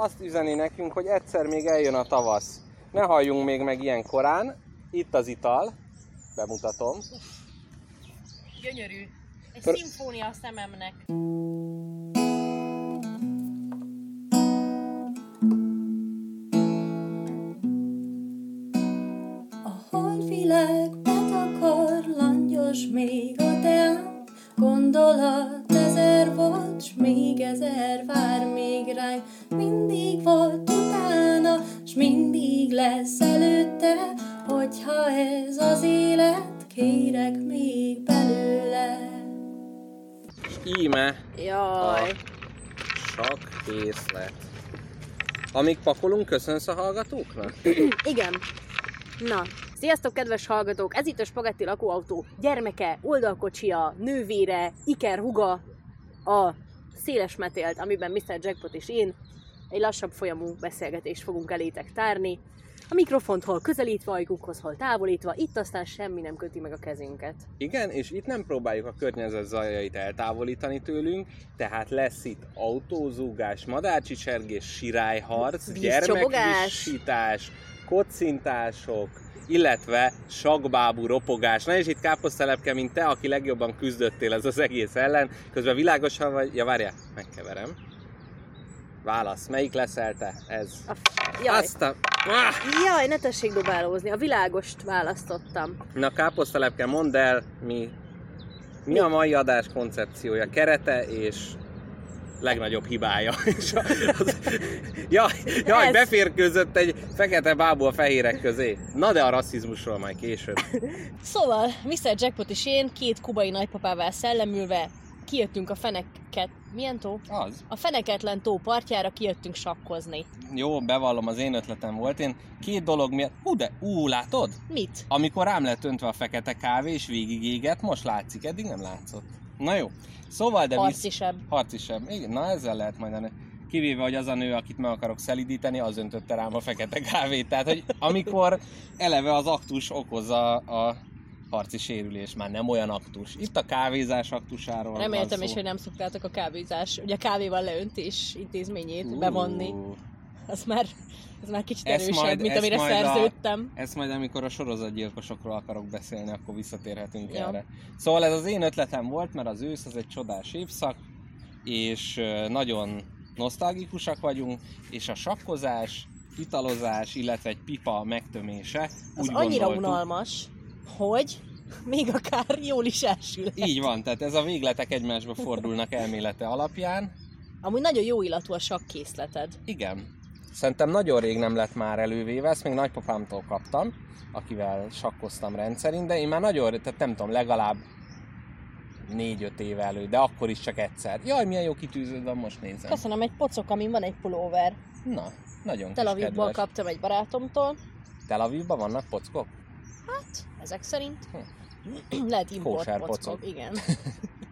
azt üzeni nekünk, hogy egyszer még eljön a tavasz. Ne halljunk még meg ilyen korán. Itt az ital. Bemutatom. Gyönyörű. Egy Kör- szimfónia a szememnek. A holdvilág betakar, langyos még a teám, Gondolat ezer volt, s még ezer vár még ránk, Mindig volt utána, s mindig lesz előtte, Hogyha ez az élet, kérek még belőle. És íme Jaj. sak készlet. Amíg pakolunk, köszönsz a hallgatóknak? Igen. Na, sziasztok kedves hallgatók! Ez itt a Spagetti lakóautó gyermeke, oldalkocsia, nővére, Iker huga, a széles metélt, amiben Mr. Jackpot és én egy lassabb folyamú beszélgetést fogunk elétek tárni. A mikrofont hol közelítve, ajkukhoz, hol távolítva, itt aztán semmi nem köti meg a kezünket. Igen, és itt nem próbáljuk a környezet zajait eltávolítani tőlünk, tehát lesz itt autózúgás, madárcsicsergés, sirályharc, gyermekvisítás, kocintások, illetve sakbábú ropogás. Na és itt káposztelepke, mint te, aki legjobban küzdöttél ez az egész ellen. Közben világosan vagy... Ja, várjál, megkeverem. Válasz, melyik leszel te? Ez. A Jaj, Azt a... Ah! jaj, ne tessék dobálózni, a világost választottam. Na káposztelepke, mondd el, mi, mi a mai adás koncepciója, kerete és legnagyobb hibája. És az, jaj, jaj Ez. beférkőzött egy fekete bábú a fehérek közé. Na de a rasszizmusról majd később. Szóval, Mr. Jackpot és én két kubai nagypapával szellemülve kijöttünk a feneket... Milyen tó? Az. A feneketlen tó partjára kijöttünk sakkozni. Jó, bevallom, az én ötletem volt. Én két dolog miatt... Hú, de, ú, látod? Mit? Amikor rám lett öntve a fekete kávé és végig égett, most látszik, eddig nem látszott. Na jó. Szóval, de visz- Harcisebb. Harcisebb. Igen, na ezzel lehet majd. Kivéve, hogy az a nő, akit meg akarok szelidíteni, az öntötte rám a fekete kávét. Tehát, hogy amikor eleve az aktus okozza a harci sérülés, már nem olyan aktus. Itt a kávézás aktusáról Reméltem is, hogy nem szoktátok a kávézás, ugye a kávéval leöntés intézményét Ú, bevonni. Az már, az már kicsit Ezt erősebb, majd- mint amire majd a- szerződtem. Ezt majd amikor a sorozatgyilkosokról akarok beszélni, akkor visszatérhetünk Ja. erre. Szóval ez az én ötletem volt, mert az ősz az egy csodás évszak, és nagyon nosztalgikusak vagyunk, és a sakkozás, italozás, illetve egy pipa megtömése Az úgy annyira unalmas, hogy még akár jól is elsülhet. Így van, tehát ez a végletek egymásba fordulnak elmélete alapján. Amúgy nagyon jó illatú a sakkészleted. Igen. Szerintem nagyon rég nem lett már elővéve, ezt még nagypapámtól kaptam, akivel sakkoztam rendszerint, de én már nagyon, tehát nem tudom, legalább négy-öt éve elő, de akkor is csak egyszer. Jaj, milyen jó kitűződ van, most nézem. Köszönöm, egy pocok, amin van egy pulóver. Na, nagyon Tel Avivból kaptam egy barátomtól. Tel Avivban vannak pockok? Hát, ezek szerint. Lehet import pockok, pocok. igen.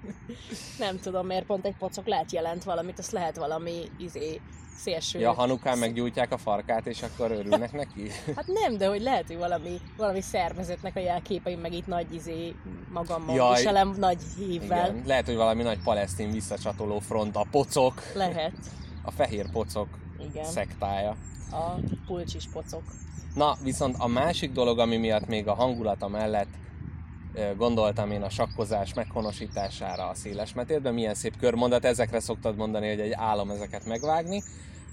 Nem tudom, miért pont egy pocok lehet jelent valamit, azt lehet valami izé szélső. Ja, Hanukán meggyújtják a farkát, és akkor örülnek neki? Hát nem, de hogy lehet, hogy valami, valami szervezetnek a jelképeim meg itt nagy izé magammal Jaj. viselem nagy hívvel. Igen. Lehet, hogy valami nagy palesztin visszacsatoló front, a pocok, Lehet, a fehér pocok igen. szektája. A pulcsis pocok. Na, viszont a másik dolog, ami miatt még a hangulata mellett gondoltam én a sakkozás meghonosítására a széles metélben, milyen szép körmondat, ezekre szoktad mondani, hogy egy álom ezeket megvágni.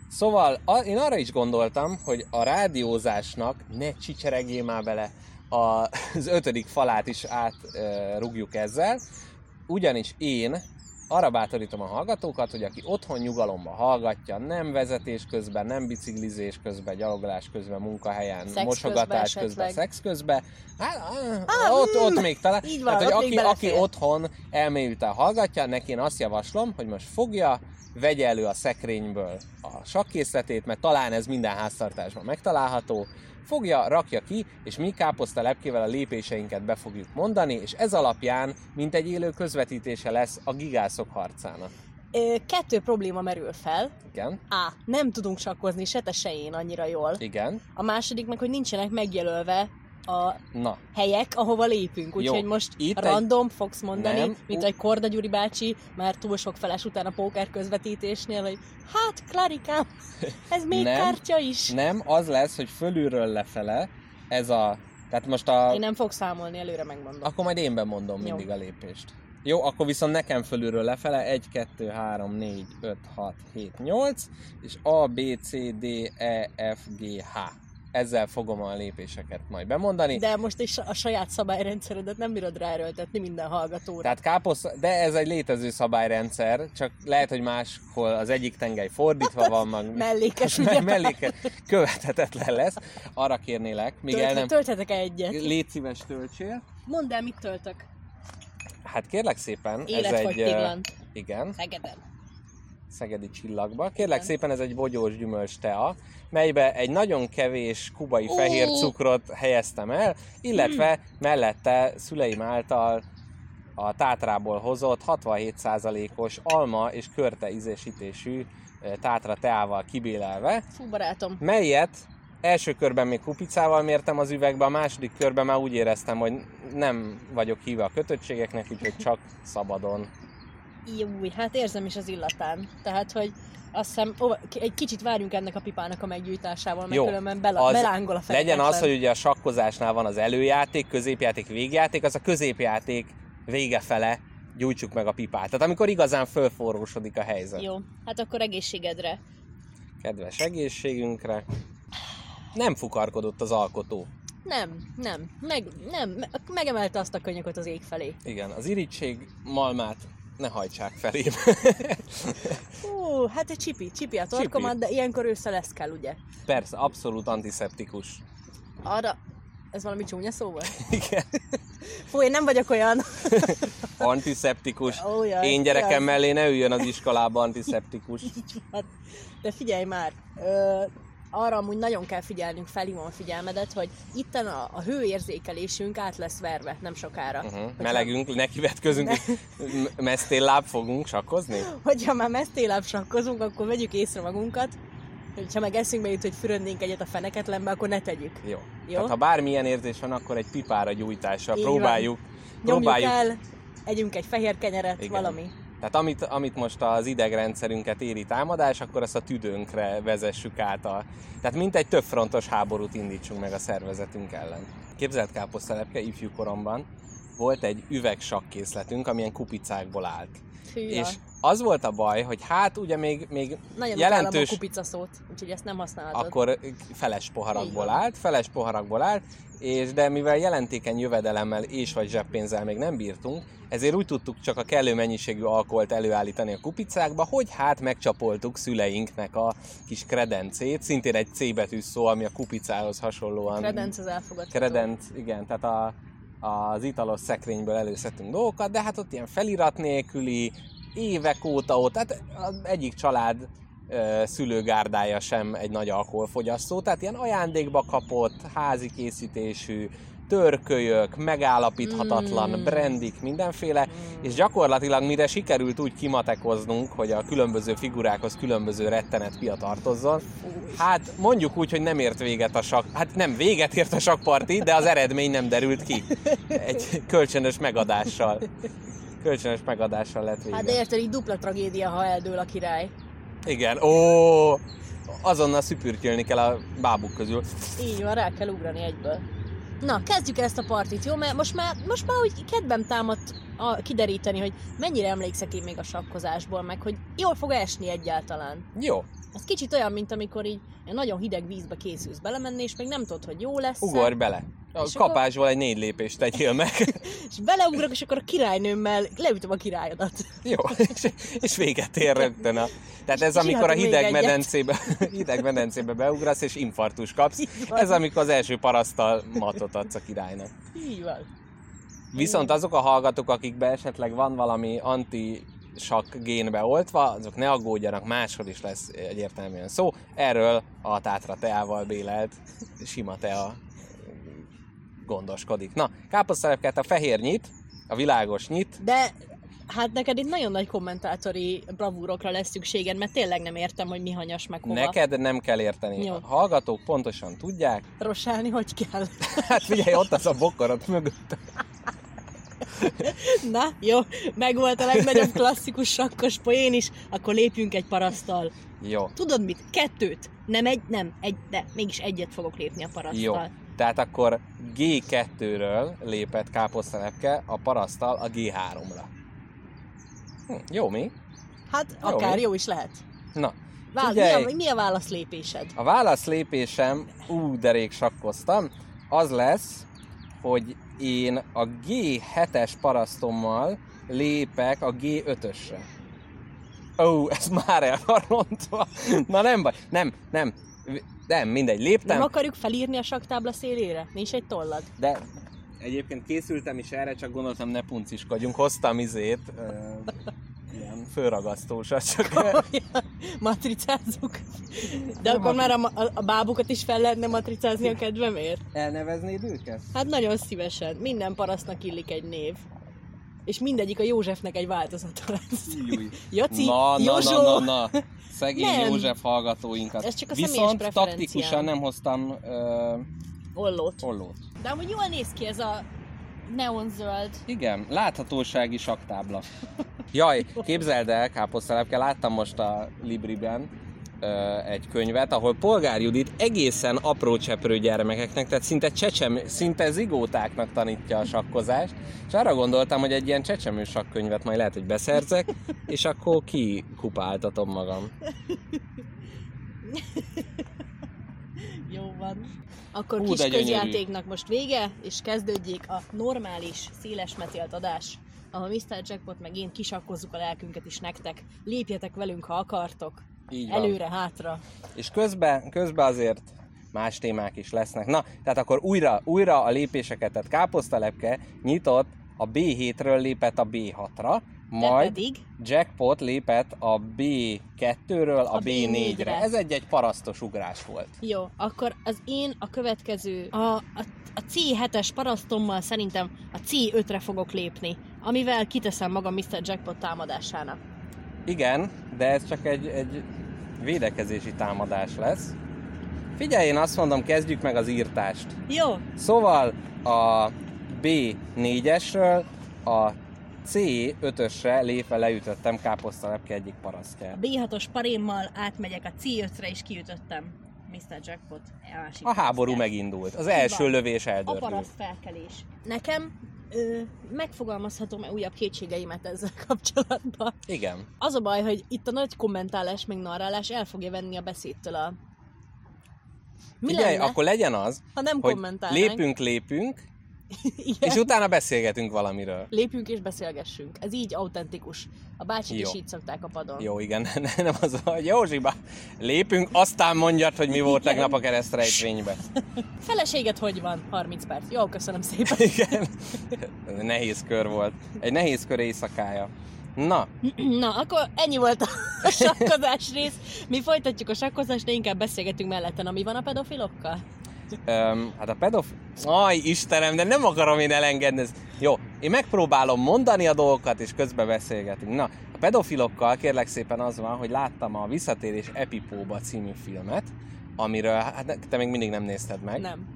Szóval a, én arra is gondoltam, hogy a rádiózásnak ne csicseregjél már bele a, az ötödik falát is átrugjuk ezzel, ugyanis én arra bátorítom a hallgatókat, hogy aki otthon nyugalomba hallgatja, nem vezetés közben, nem biciklizés közben, gyalogolás közben, munkahelyen, Szex mosogatás közben közben, szex közben, hát, ah, ott, ott még talán. Így van, hát, hogy aki, még aki belefér. otthon elmélyülten hallgatja, neki én azt javaslom, hogy most fogja, vegye elő a szekrényből a sakkészletét, mert talán ez minden háztartásban megtalálható, fogja, rakja ki, és mi káposzta lepkével a lépéseinket be fogjuk mondani, és ez alapján, mint egy élő közvetítése lesz a gigászok harcának. Kettő probléma merül fel. Igen, A. Nem tudunk sakkozni se te se én annyira jól. igen, A második meg, hogy nincsenek megjelölve a Na, helyek, ahova lépünk. Úgyhogy Jó, most itt egy- random fogsz mondani, Nem. mint egy Korda Gyuri bácsi, már túl sok feles után a póker közvetítésnél, hogy hát, Klarikám, ez még Nem. kártya is. nem, az lesz, hogy fölülről lefele, ez a... Tehát most a... Én nem fog számolni, előre megmondom. Akkor majd én bemondom Jó. mindig a lépést. Jó, akkor viszont nekem fölülről lefele 1, 2, 3, 4, 5, 6, 7, 8, és A, B, C, D, E, F, G, H. Ezzel fogom a lépéseket majd bemondani. De most is a saját szabályrendszeredet nem bírod ráerőltetni minden hallgatóra. Tehát káposz, de ez egy létező szabályrendszer, csak lehet, hogy máshol az egyik tengely fordítva van, meg Mellékes, me- ugye? melléke követhetetlen lesz. Arra kérnélek, még el Tölt, nem... Tölthetek egyet. Légy szíves, töltsél. Mondd el, mit töltök. Hát kérlek szépen, ez egy... Igen, Szegeden. Szegedi csillagba. Kérlek Igen. szépen, ez egy bogyós gyümölcs tea, melybe egy nagyon kevés kubai fehér cukrot helyeztem el, illetve mellette szüleim által a tátrából hozott 67%-os alma és körte ízésítésű eh, tátra teával kibélelve, Fú, barátom. melyet első körben még kupicával mértem az üvegbe, a második körben már úgy éreztem, hogy nem vagyok híve a kötöttségeknek, úgyhogy csak szabadon. Júj, hát érzem is az illatán. Tehát, hogy azt hiszem, ó, egy kicsit várjunk ennek a pipának a meggyújtásával, mert Jó. különben bela, Az belángol a Legyen az, hogy ugye a sakkozásnál van az előjáték, középjáték, végjáték, az a középjáték vége fele gyújtsuk meg a pipát. Tehát amikor igazán fölforrósodik a helyzet. Jó, hát akkor egészségedre. Kedves egészségünkre. Nem fukarkodott az alkotó. Nem, nem, meg, nem, me- megemelte azt a könyököt az ég felé. Igen, az irítség malmát ne hajtsák felém. Hú, hát egy csipi, csipi a torkomat, de ilyenkor ősszel lesz kell, ugye? Persze, abszolút antiszeptikus. Arra, ez valami csúnya szó volt? Igen. Fú, én nem vagyok olyan. Antiszeptikus. Ó, jaj, Én gyerekem jaj. mellé ne üljön az iskolába antiszeptikus. Így van. De figyelj már, ö, arra amúgy nagyon kell figyelnünk, felhívom a figyelmedet, hogy itten a, a hőérzékelésünk át lesz verve nem sokára. Uh-huh. Hogyha- Melegünk, nekivetközünk, m- mesztélláb fogunk sakkozni? Hogyha már mesztéláb sakkozunk, akkor vegyük észre magunkat, ha meg eszünkbe jut, hogy fürödnénk egyet a feneketlenbe, akkor ne tegyük. Jó. Jó? Tehát ha bármilyen érzés van, akkor egy pipára gyújtásra Így próbáljuk. Nyomjuk próbáljuk. el, együnk egy fehér kenyeret, Igen. valami. Tehát amit, amit most az idegrendszerünket éri támadás, akkor azt a tüdőnkre vezessük át. A... Tehát mint egy többfrontos háborút indítsunk meg a szervezetünk ellen. Képzelt káposztelepke ifjú koromban volt egy üvegsakkészletünk, amilyen kupicákból állt. Hű, És az volt a baj, hogy hát ugye még, még Nagyon jelentős... jelentős... a kupica szót, úgyhogy ezt nem használhatod. akkor feles poharakból állt, feles poharakból állt, és de mivel jelentékeny jövedelemmel és vagy zseppénzzel még nem bírtunk, ezért úgy tudtuk csak a kellő mennyiségű alkoholt előállítani a kupicákba, hogy hát megcsapoltuk szüleinknek a kis kredencét, szintén egy C betű szó, ami a kupicához hasonlóan... Kredenc az elfogadható. Kredenc, igen, tehát a, az italos szekrényből előszedtünk dolgokat, de hát ott ilyen felirat nélküli, évek óta ott, tehát egyik család szülőgárdája sem egy nagy alkoholfogyasztó, tehát ilyen ajándékba kapott, házi készítésű, törkölyök, megállapíthatatlan, Mm. mm. brandik, mindenféle, és gyakorlatilag mire sikerült úgy kimatekoznunk, hogy a különböző figurákhoz különböző rettenet pia tartozzon, hát mondjuk úgy, hogy nem ért véget a sak, hát nem véget ért a sakparti, de az eredmény nem derült ki. Egy kölcsönös megadással. Kölcsönös megadással lett vége. Hát de érted, így dupla tragédia, ha eldől a király. Igen, ó, azonnal szüpürkölni kell a bábuk közül. Így van, rá kell ugrani egyből. Na, kezdjük ezt a partit, jó? Mert most már, most már úgy kedvem támadt a, kideríteni, hogy mennyire emlékszek én még a sakkozásból, meg hogy jól fog esni egyáltalán. Jó, Ez kicsit olyan, mint amikor így nagyon hideg vízbe készülsz belemenni, és még nem tudod, hogy jó lesz ugorj bele. A kapásból egy négy lépést tegyél meg. és beleugrok, és akkor a királynőmmel leütöm a királyodat. Jó, és, és véget ér rögtön a... Tehát ez És amikor a hideg medencébe, hideg medencébe beugrasz, és infarktus kapsz. Ez amikor az első parasztal matot adsz a királynak. Így van. Viszont azok a hallgatók, akikben esetleg van valami anti sak génbe oltva, azok ne aggódjanak, máshol is lesz egyértelműen szó. Erről a tátra teával bélelt sima tea gondoskodik. Na, káposztelepket a fehér nyit, a világos nyit, De Hát neked itt nagyon nagy kommentátori bravúrokra lesz szükséged, mert tényleg nem értem, hogy mi hanyas meg hova. Neked nem kell érteni. Jó. A hallgatók pontosan tudják. Rosálni hogy kell. Hát figyelj, ott az a bokarat mögött. Na, jó, meg volt a legnagyobb klasszikus sakkos poén is, akkor lépjünk egy parasztal. Jó. Tudod mit? Kettőt. Nem egy, nem, egy, de mégis egyet fogok lépni a parasztal. Jó. Tehát akkor G2-ről lépett káposztelepke a parasztal a G3-ra. Hm, jó mi? Hát Jó, akár mi? jó is lehet. Na, Vál, mi, Figyelj! a, mi a válaszlépésed? a válaszlépésem, ú, de rég sakkoztam, az lesz, hogy én a G7-es parasztommal lépek a G5-ösre. Ó, ez már el van rontva. Na nem baj, nem, nem, nem, mindegy, léptem. Nem akarjuk felírni a saktábla szélére? Nincs egy tollad? De egyébként készültem is erre, csak gondoltam ne punciskodjunk. Hoztam izét, ö, ilyen fölragasztósat, csak Matricázzuk. De akkor már a, a, a bábukat is fel lehetne matricázni a kedvemért? elneveznéd őket? Hát nagyon szívesen. Minden parasztnak illik egy név. És mindegyik a Józsefnek egy változata lesz. Júj. Jaci, Na, na, na, na, na. Szegény Nem. József hallgatóinkat. Ez csak a Viszont taktikusan nem hoztam ö, Ollót. ollót. De amúgy jól néz ki ez a neonzöld. Igen, láthatósági saktábla. Jaj, képzeld el, káposztelepke, láttam most a Libriben egy könyvet, ahol Polgár Judit egészen apró cseprő gyermekeknek, tehát szinte, csecsem, szinte zigótáknak tanítja a sakkozást, és arra gondoltam, hogy egy ilyen csecsemő sakkönyvet majd lehet, hogy beszerzek, és akkor kikupáltatom magam. Jó van. Akkor Hú, kis közjátéknak most vége, és kezdődjék a normális, széles metélt adás, ahol Mr. Jackpot meg én kisakkozzuk a lelkünket is nektek. Lépjetek velünk, ha akartok. Így van. Előre, hátra. És közben, közben azért más témák is lesznek. Na, tehát akkor újra, újra a lépéseket, tehát káposztalepke nyitott a B7-ről lépett a B6-ra, Te majd pedig Jackpot lépett a B2-ről a, A B4-re. B4-re. Ez egy-egy parasztos ugrás volt. Jó, akkor az én a következő, a, a, a C7-es parasztommal szerintem a C5-re fogok lépni, amivel kiteszem magam Mr. Jackpot támadásának. Igen, de ez csak egy, egy védekezési támadás lesz. Figyelj, én azt mondom, kezdjük meg az írtást. Jó, Szóval a B4-esről a C5-ösre lépve leütöttem káposztalepke egyik a parasztját. B6-os parémmal átmegyek a C5-re és kiütöttem Mr. Jackpot a A háború parasztját. megindult. Az első van. lövés A eldördült. paraszt felkelés. Nekem ö, megfogalmazhatom-e újabb kétségeimet ezzel kapcsolatban. Igen. Az a baj, hogy itt a nagy kommentálás, meg narrálás el fogja venni a beszédtől a... Mi Figyelj, lenne, akkor legyen az, ha nem hogy kommentálnánk? Igen. és utána beszélgetünk valamiről. Lépjünk és beszélgessünk. Ez így autentikus. A bácsik Jó. is így szokták a padon. Jó, igen, nem az, hogy Józsiba, lépünk, aztán mondjad, hogy mi volt Igen. tegnap a keresztrejtvényben. Feleséged hogy van? 30 perc. Jó, köszönöm szépen. Igen. Nehéz kör volt. Egy nehéz kör éjszakája. Na, Na, akkor ennyi volt a sakkozás rész. Mi folytatjuk a sakkozást, de inkább beszélgetünk melletten, ami van a pedofilokkal. Öm, hát a pedof... Aj, Istenem, de nem akarom én elengedni. ezt. Jó, én megpróbálom mondani a dolgokat, és közben beszélgetünk. Na, a pedofilokkal kérlek szépen az van, hogy láttam a Visszatérés Epipóba című filmet, amiről, hát te még mindig nem nézted meg. Nem,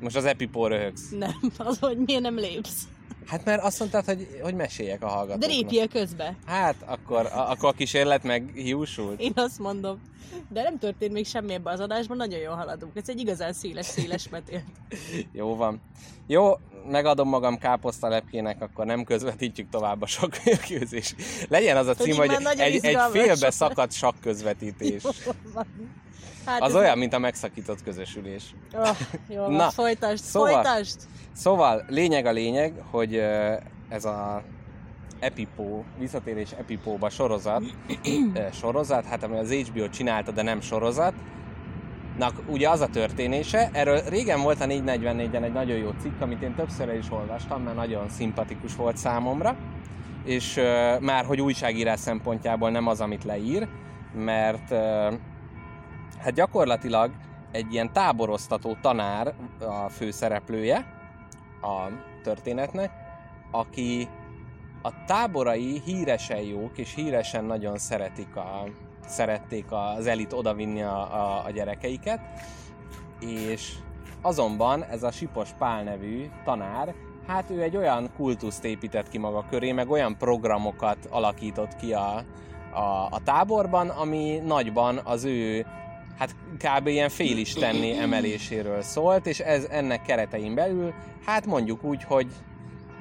Most az Epipó röhögsz. nem. Az, hogy miért nem lépsz. Hát mert azt mondtad, hogy, hogy meséljek a De hallgatóknak. lépjél közbe. Hát, akkor a, akkor a kísérlet meg hiúsult. Én azt mondom. De nem történt még semmi ebbe az adásban, nagyon jól haladunk. Ez egy igazán széles-széles metél. Jó van. Jó, megadom magam káposztalepkének, akkor nem közvetítjük tovább a sakközés. Legyen az a cím, hogy nagyon egy, egy félbe szakadt sakközvetítés. Hát Az olyan, mint a megszakított közösülés. Oh, jó, Na, folytasd, szóval- folytasd! Szóval, lényeg a lényeg, hogy ez a Epipó, visszatérés Epipóba sorozat, sorozat, hát ami az HBO csinálta, de nem sorozat, Na, ugye az a történése, erről régen volt a 444-en egy nagyon jó cikk, amit én többször is olvastam, mert nagyon szimpatikus volt számomra, és uh, már hogy újságírás szempontjából nem az, amit leír, mert uh, hát gyakorlatilag egy ilyen táboroztató tanár a főszereplője a történetnek, aki a táborai híresen jók, és híresen nagyon szeretik a, szerették az elit odavinni a, a, a gyerekeiket, és azonban ez a Sipos Pál nevű tanár, hát ő egy olyan kultuszt épített ki maga köré, meg olyan programokat alakított ki a, a, a táborban, ami nagyban az ő hát kb. ilyen félistenni emeléséről szólt, és ez ennek keretein belül, hát mondjuk úgy, hogy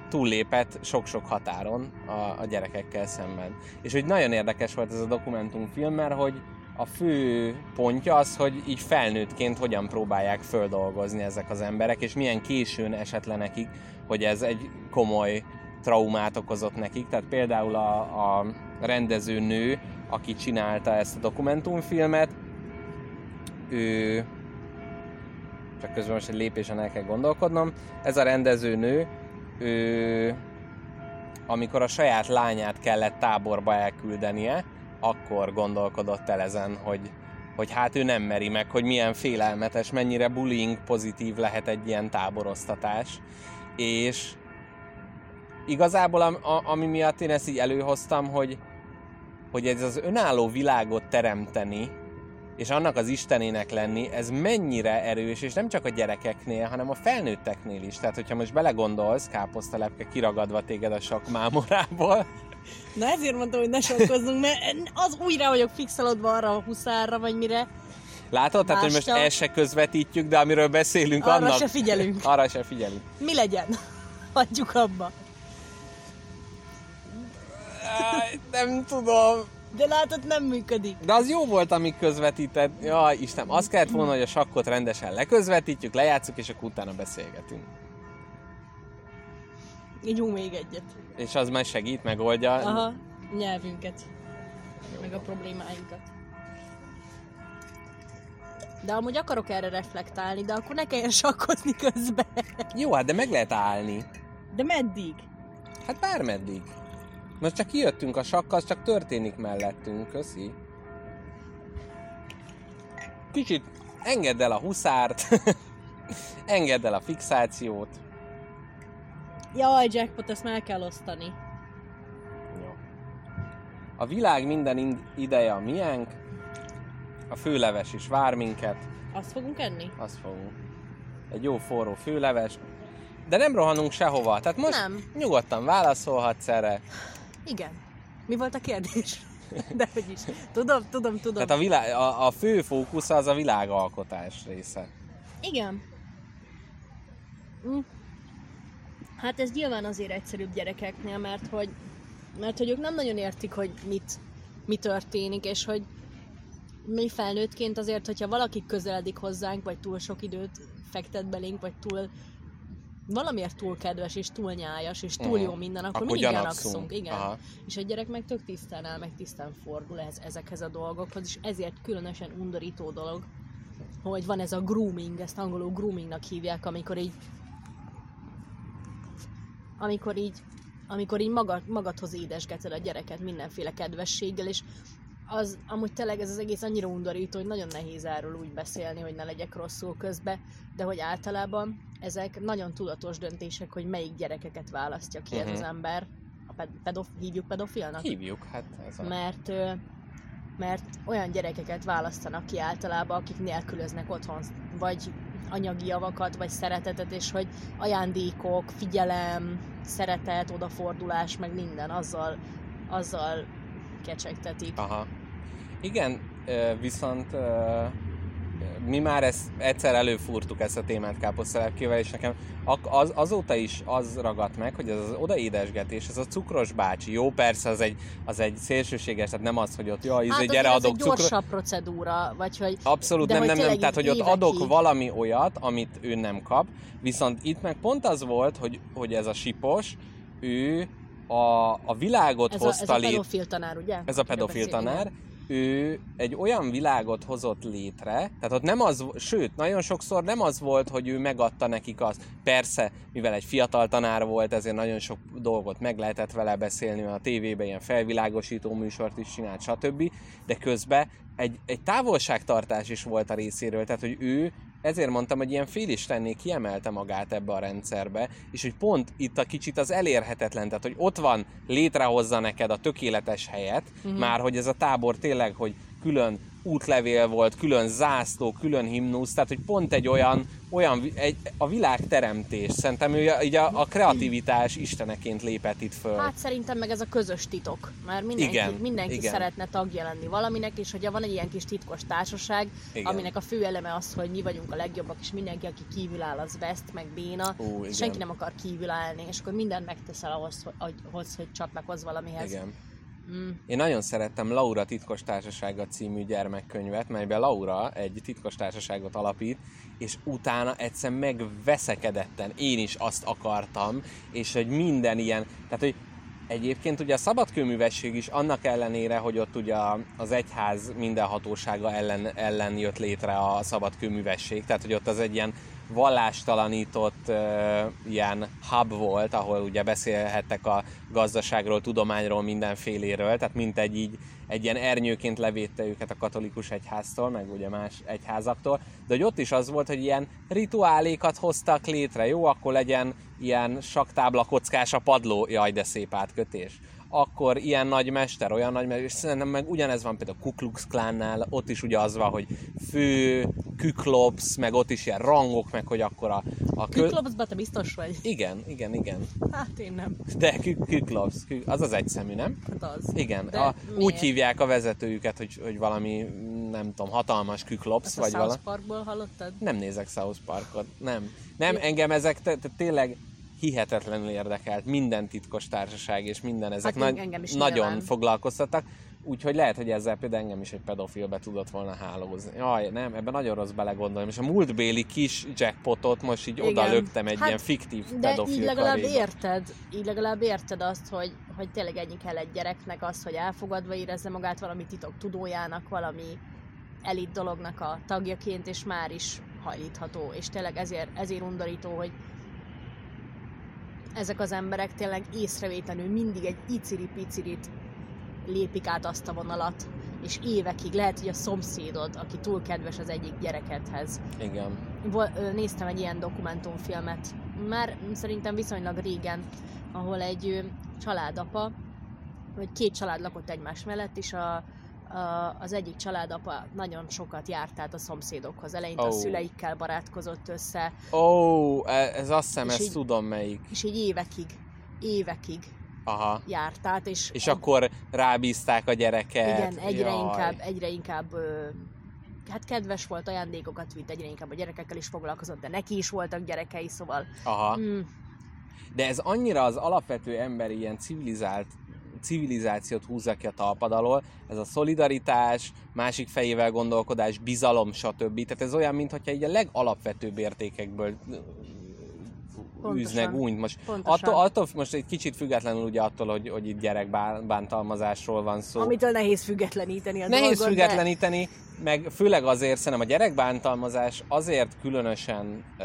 túllépett sok-sok határon a, a gyerekekkel szemben. És hogy nagyon érdekes volt ez a dokumentumfilm, mert hogy a fő pontja az, hogy így felnőttként hogyan próbálják földolgozni ezek az emberek, és milyen későn esett le nekik, hogy ez egy komoly traumát okozott nekik. Tehát például a, a rendező nő, aki csinálta ezt a dokumentumfilmet, ő csak közben most egy lépésen el kell gondolkodnom, ez a rendező nő, ő amikor a saját lányát kellett táborba elküldenie, akkor gondolkodott el ezen, hogy, hogy hát ő nem meri meg, hogy milyen félelmetes, mennyire bullying pozitív lehet egy ilyen táboroztatás. És igazából ami miatt én ezt így előhoztam, hogy, hogy ez az önálló világot teremteni, és annak az istenének lenni, ez mennyire erős, és nem csak a gyerekeknél, hanem a felnőtteknél is. Tehát, hogyha most belegondolsz, káposztalepke kiragadva téged a sok mámorából, Na ezért mondtam, hogy ne sokkozzunk, mert az újra vagyok fixalodva arra a huszárra, vagy mire. Látod? Tehát, hogy most el se közvetítjük, de amiről beszélünk, arra annak... se figyelünk. Arra se figyelünk. Mi legyen? Hagyjuk abba. Nem tudom. De látod, nem működik. De az jó volt, amíg közvetített. Jaj, Isten, azt kellett volna, hogy a sakkot rendesen leközvetítjük, lejátszuk, és akkor utána beszélgetünk. Ígyunk még egyet. És az már segít, megoldja. Aha, nyelvünket. Jó. Meg a problémáinkat. De amúgy akarok erre reflektálni, de akkor ne kelljen sakkozni közben. Jó, hát de meg lehet állni. De meddig? Hát bármeddig. Most csak kijöttünk a sakkal, csak történik mellettünk, köszi. Kicsit engedd el a huszárt, engedd el a fixációt. Jaj, jackpot, ezt meg kell osztani. Jó. A világ minden ideje a miénk, a főleves is vár minket. Azt fogunk enni? Azt fogunk. Egy jó forró főleves. De nem rohanunk sehova, tehát most nem. nyugodtan válaszolhatsz erre. Igen. Mi volt a kérdés? De hogy is. Tudom, tudom, tudom. Tehát a, világ, a, a fő fókusz az a világalkotás része. Igen. Mm. Hát ez nyilván azért egyszerűbb gyerekeknél, mert hogy, mert hogy ők nem nagyon értik, hogy mit, mi történik, és hogy mi felnőttként azért, hogyha valaki közeledik hozzánk, vagy túl sok időt fektet belénk, vagy túl valamiért túl kedves, és túl nyájas, és túl jó minden, akkor, akkor mindig gyanakszunk. Igen. Aha. És egy gyerek meg tök tisztán áll, meg tisztán fordul ez, ezekhez a dolgokhoz, és ezért különösen undorító dolog, hogy van ez a grooming, ezt angolul groomingnak hívják, amikor így amikor így amikor így magad, magadhoz édesgeted a gyereket mindenféle kedvességgel, és az amúgy tényleg ez az egész annyira undorító, hogy nagyon nehéz erről úgy beszélni, hogy ne legyek rosszul közbe, de hogy általában ezek nagyon tudatos döntések, hogy melyik gyerekeket választja ki uh-huh. ez az mhm. ember. A ped- pedof, hívjuk pedofilnak? Hívjuk, hát ez a... Mert, mert olyan gyerekeket választanak ki általában, akik nélkülöznek otthon, vagy anyagi javakat, vagy szeretetet, és hogy ajándékok, figyelem, szeretet, odafordulás, meg minden, azzal, azzal kecsegtetik. Aha. Igen, viszont mi már ezt egyszer előfúrtuk ezt a témát káposztelepkével, és nekem az, azóta is az ragadt meg, hogy ez az odaédesgetés, ez a cukros bácsi, jó persze az egy, az egy szélsőséges, tehát nem az, hogy ott jaj, izé, hát gyere adok egy gyorsabb cukros... procedúra, vagy hogy... Abszolút nem, nem, nem, tehát hogy ott adok valami olyat, amit ő nem kap, viszont itt meg pont az volt, hogy, hogy ez a sipos, ő a, a világot ez hozta a, ez a pedofil tanár, ugye? Ez a pedofil tanár, ő egy olyan világot hozott létre, tehát ott nem az, sőt, nagyon sokszor nem az volt, hogy ő megadta nekik azt. Persze, mivel egy fiatal tanár volt, ezért nagyon sok dolgot meg lehetett vele beszélni, a tévében ilyen felvilágosító műsort is csinált, stb. De közben egy, egy távolságtartás is volt a részéről, tehát hogy ő ezért mondtam, hogy ilyen félistenné kiemelte magát ebbe a rendszerbe, és hogy pont itt a kicsit az elérhetetlen, tehát hogy ott van, létrehozza neked a tökéletes helyet, uh-huh. már hogy ez a tábor tényleg, hogy külön útlevél volt, külön zászló, külön himnusz, tehát hogy pont egy olyan, olyan egy, a világteremtés. Szerintem ő így a, a kreativitás isteneként lépett itt föl. Hát szerintem meg ez a közös titok, mert mindenki, Igen, mindenki igen. szeretne tagja lenni valaminek, és hogyha van egy ilyen kis titkos társaság, Igen. aminek a fő eleme az, hogy mi vagyunk a legjobbak, és mindenki, aki kívül áll, az veszt, meg béna, Ú, igen. senki nem akar kívül állni, és akkor mindent megteszel ahhoz, hogy, hogy, ahhoz, hogy csatlakozz valamihez. Igen. Mm. Én nagyon szerettem Laura titkos társasága című gyermekkönyvet, melyben Laura egy titkos társaságot alapít, és utána egyszer megveszekedetten én is azt akartam, és hogy minden ilyen, tehát hogy Egyébként ugye a szabadkőművesség is annak ellenére, hogy ott ugye az egyház minden hatósága ellen, ellen jött létre a szabadkőművesség, tehát hogy ott az egy ilyen vallástalanított ilyen hub volt, ahol ugye beszélhettek a gazdaságról, tudományról, mindenféléről, tehát mint egy így egy ilyen ernyőként levédte őket a katolikus egyháztól, meg ugye más egyházaktól, de hogy ott is az volt, hogy ilyen rituálékat hoztak létre, jó, akkor legyen ilyen saktábla kockás a padló, jaj, de szép átkötés. Akkor ilyen nagy mester, olyan nagy mester, és szerintem meg ugyanez van például a Ku Klux Klánnál, ott is ugye az van, hogy fő, küklops, meg ott is ilyen rangok, meg hogy akkor a... a kö... Küklopszba te biztos vagy? Igen, igen, igen. Hát én nem. De kü- küklops, kü- az az egyszemű, nem? Hát az. Igen, De a, úgy hívják a vezetőjüket, hogy, hogy valami, nem tudom, hatalmas küklops, Ezt vagy South valami. Parkból hallottad? Nem nézek South Parkot, nem. Nem, engem ezek te, te, tényleg hihetetlenül érdekelt, minden titkos társaság és minden ezek Hát is nagyon nyilván. foglalkoztattak. Úgyhogy lehet, hogy ezzel például engem is egy pedofilbe tudott volna hálózni. Jaj, nem, ebben nagyon rossz belegondolni. És a múltbéli kis jackpotot most így Igen. oda löktem egy Hát, ilyen fiktív De pedofil így legalább karéba. érted, így legalább érted azt, hogy, hogy tényleg ennyi kell egy gyereknek az, hogy elfogadva érezze magát valami titok tudójának, valami elit dolognak a tagjaként, és már is hajlítható. És tényleg ezért, ezért undorító, hogy ezek az emberek tényleg észrevétlenül mindig egy iciri-picirit lépik át azt a vonalat, és évekig lehet, hogy a szomszédod, aki túl kedves az egyik gyerekedhez, Igen. Néztem egy ilyen dokumentumfilmet, már szerintem viszonylag régen, ahol egy családapa, vagy két család lakott egymás mellett, és a, a, az egyik családapa nagyon sokat járt át a szomszédokhoz. Eleinte Ó. a szüleikkel barátkozott össze, Ó, e- ez azt hiszem, ezt így- tudom melyik. és így évekig, évekig Aha. járt át, és, És akkor rábízták a gyereket. igen, egyre Jaj. inkább, egyre inkább hát kedves volt, ajándékokat vitt, egyre inkább a gyerekekkel is foglalkozott, de neki is voltak gyerekei, szóval Aha. mm, De ez annyira az alapvető emberi ilyen civilizált civilizációt húzza ki a talpad alól, ez a szolidaritás, másik fejével gondolkodás, bizalom, stb. Tehát ez olyan, mintha így a legalapvetőbb értékekből Pontosan. űznek úgy. Most Pontosan. attól, attól, most egy kicsit függetlenül ugye attól, hogy, hogy itt gyerekbántalmazásról van szó. amitől nehéz függetleníteni a Nehéz dolgot, függetleníteni, meg főleg azért szerintem a gyerekbántalmazás azért különösen ö,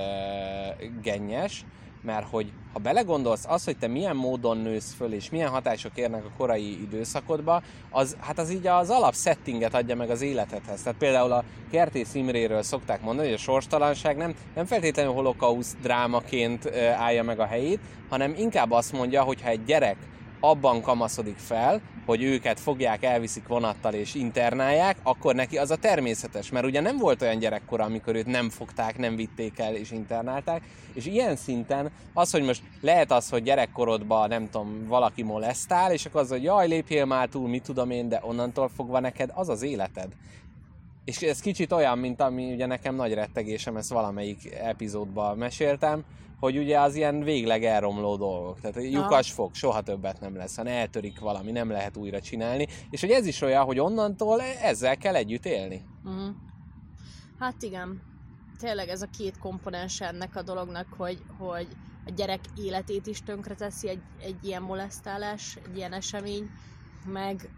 gennyes, mert hogy ha belegondolsz, az, hogy te milyen módon nősz föl, és milyen hatások érnek a korai időszakodba, az, hát az így az alap settinget adja meg az életedhez. Tehát például a Kertész Imréről szokták mondani, hogy a sorstalanság nem, nem feltétlenül holokauszt drámaként állja meg a helyét, hanem inkább azt mondja, hogy ha egy gyerek abban kamaszodik fel, hogy őket fogják, elviszik vonattal és internálják, akkor neki az a természetes, mert ugye nem volt olyan gyerekkora, amikor őt nem fogták, nem vitték el és internálták, és ilyen szinten az, hogy most lehet az, hogy gyerekkorodban, nem tudom, valaki molesztál, és akkor az, hogy jaj, lépjél már túl, mit tudom én, de onnantól fogva neked az az életed. És ez kicsit olyan, mint ami ugye nekem nagy rettegésem, ezt valamelyik epizódban meséltem, hogy ugye az ilyen végleg elromló dolgok. Tehát egy lyukas fog, soha többet nem lesz, hanem eltörik valami, nem lehet újra csinálni. És hogy ez is olyan, hogy onnantól ezzel kell együtt élni. Uh-huh. Hát igen, tényleg ez a két komponens ennek a dolognak, hogy, hogy a gyerek életét is tönkreteszi egy, egy ilyen molesztálás, egy ilyen esemény, meg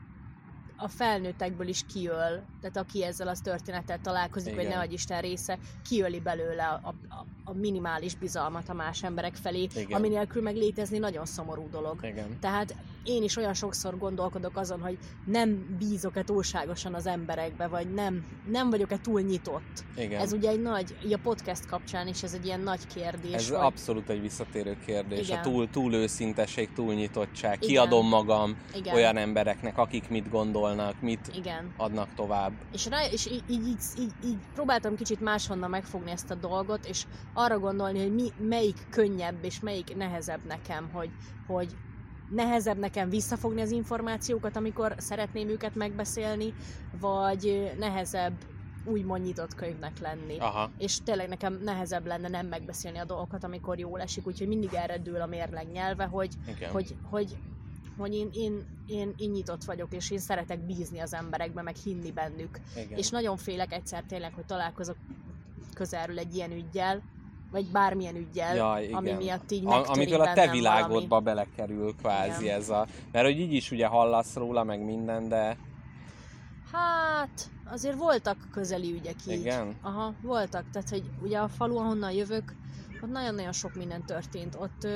a felnőttekből is kiöl, tehát aki ezzel az történettel találkozik, vagy Igen. nehogy Isten része, kiöli belőle a, a, a minimális bizalmat a más emberek felé, Igen. ami nélkül meg létezni nagyon szomorú dolog. Igen. Tehát én is olyan sokszor gondolkodok azon, hogy nem bízok-e túlságosan az emberekbe, vagy nem, nem vagyok-e túl nyitott. Igen. Ez ugye egy nagy, így a podcast kapcsán is ez egy ilyen nagy kérdés. Ez hogy, abszolút egy visszatérő kérdés. Igen. A túl, túl őszintesség, túl nyitottság. Igen. Kiadom magam Igen. olyan embereknek, akik mit gondolnak, mit Igen. adnak tovább. És, rá, és így, így, így, így, így próbáltam kicsit máshonnan megfogni ezt a dolgot, és arra gondolni, hogy mi, melyik könnyebb és melyik nehezebb nekem, hogy, hogy nehezebb nekem visszafogni az információkat, amikor szeretném őket megbeszélni, vagy nehezebb úgymond nyitott könyvnek lenni. Aha. És tényleg nekem nehezebb lenne nem megbeszélni a dolgokat, amikor jól esik, úgyhogy mindig erre dől a mérleg nyelve, hogy, Igen. hogy, hogy, hogy én, én, én, én nyitott vagyok, és én szeretek bízni az emberekbe, meg hinni bennük. Igen. És nagyon félek egyszer tényleg, hogy találkozok közelről egy ilyen ügyjel, vagy bármilyen ügyel, Ja, igen. ami miatt így A, amitől a te világodba belekerül kvázi Igen. ez a... Mert hogy így is ugye hallasz róla, meg minden, de valami. Hát, azért voltak közeli ügyek így. igen. Aha, voltak. Tehát, hogy ugye a falu, ahonnan jövök, ott nagyon-nagyon sok minden történt. Ott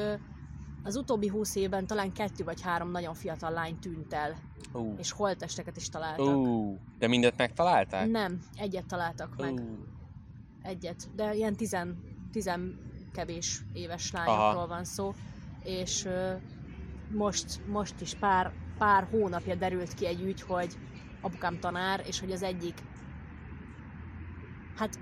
az utóbbi húsz évben talán kettő vagy három nagyon fiatal lány tűnt el, Ú. és holttesteket is találtak. Ú. De mindet megtalálták? Nem, egyet találtak meg. Ú. Egyet, de ilyen tizen, tizen kevés éves lányokról van szó, és most, most is pár, pár hónapja derült ki egy ügy, hogy apukám tanár, és hogy az egyik, hát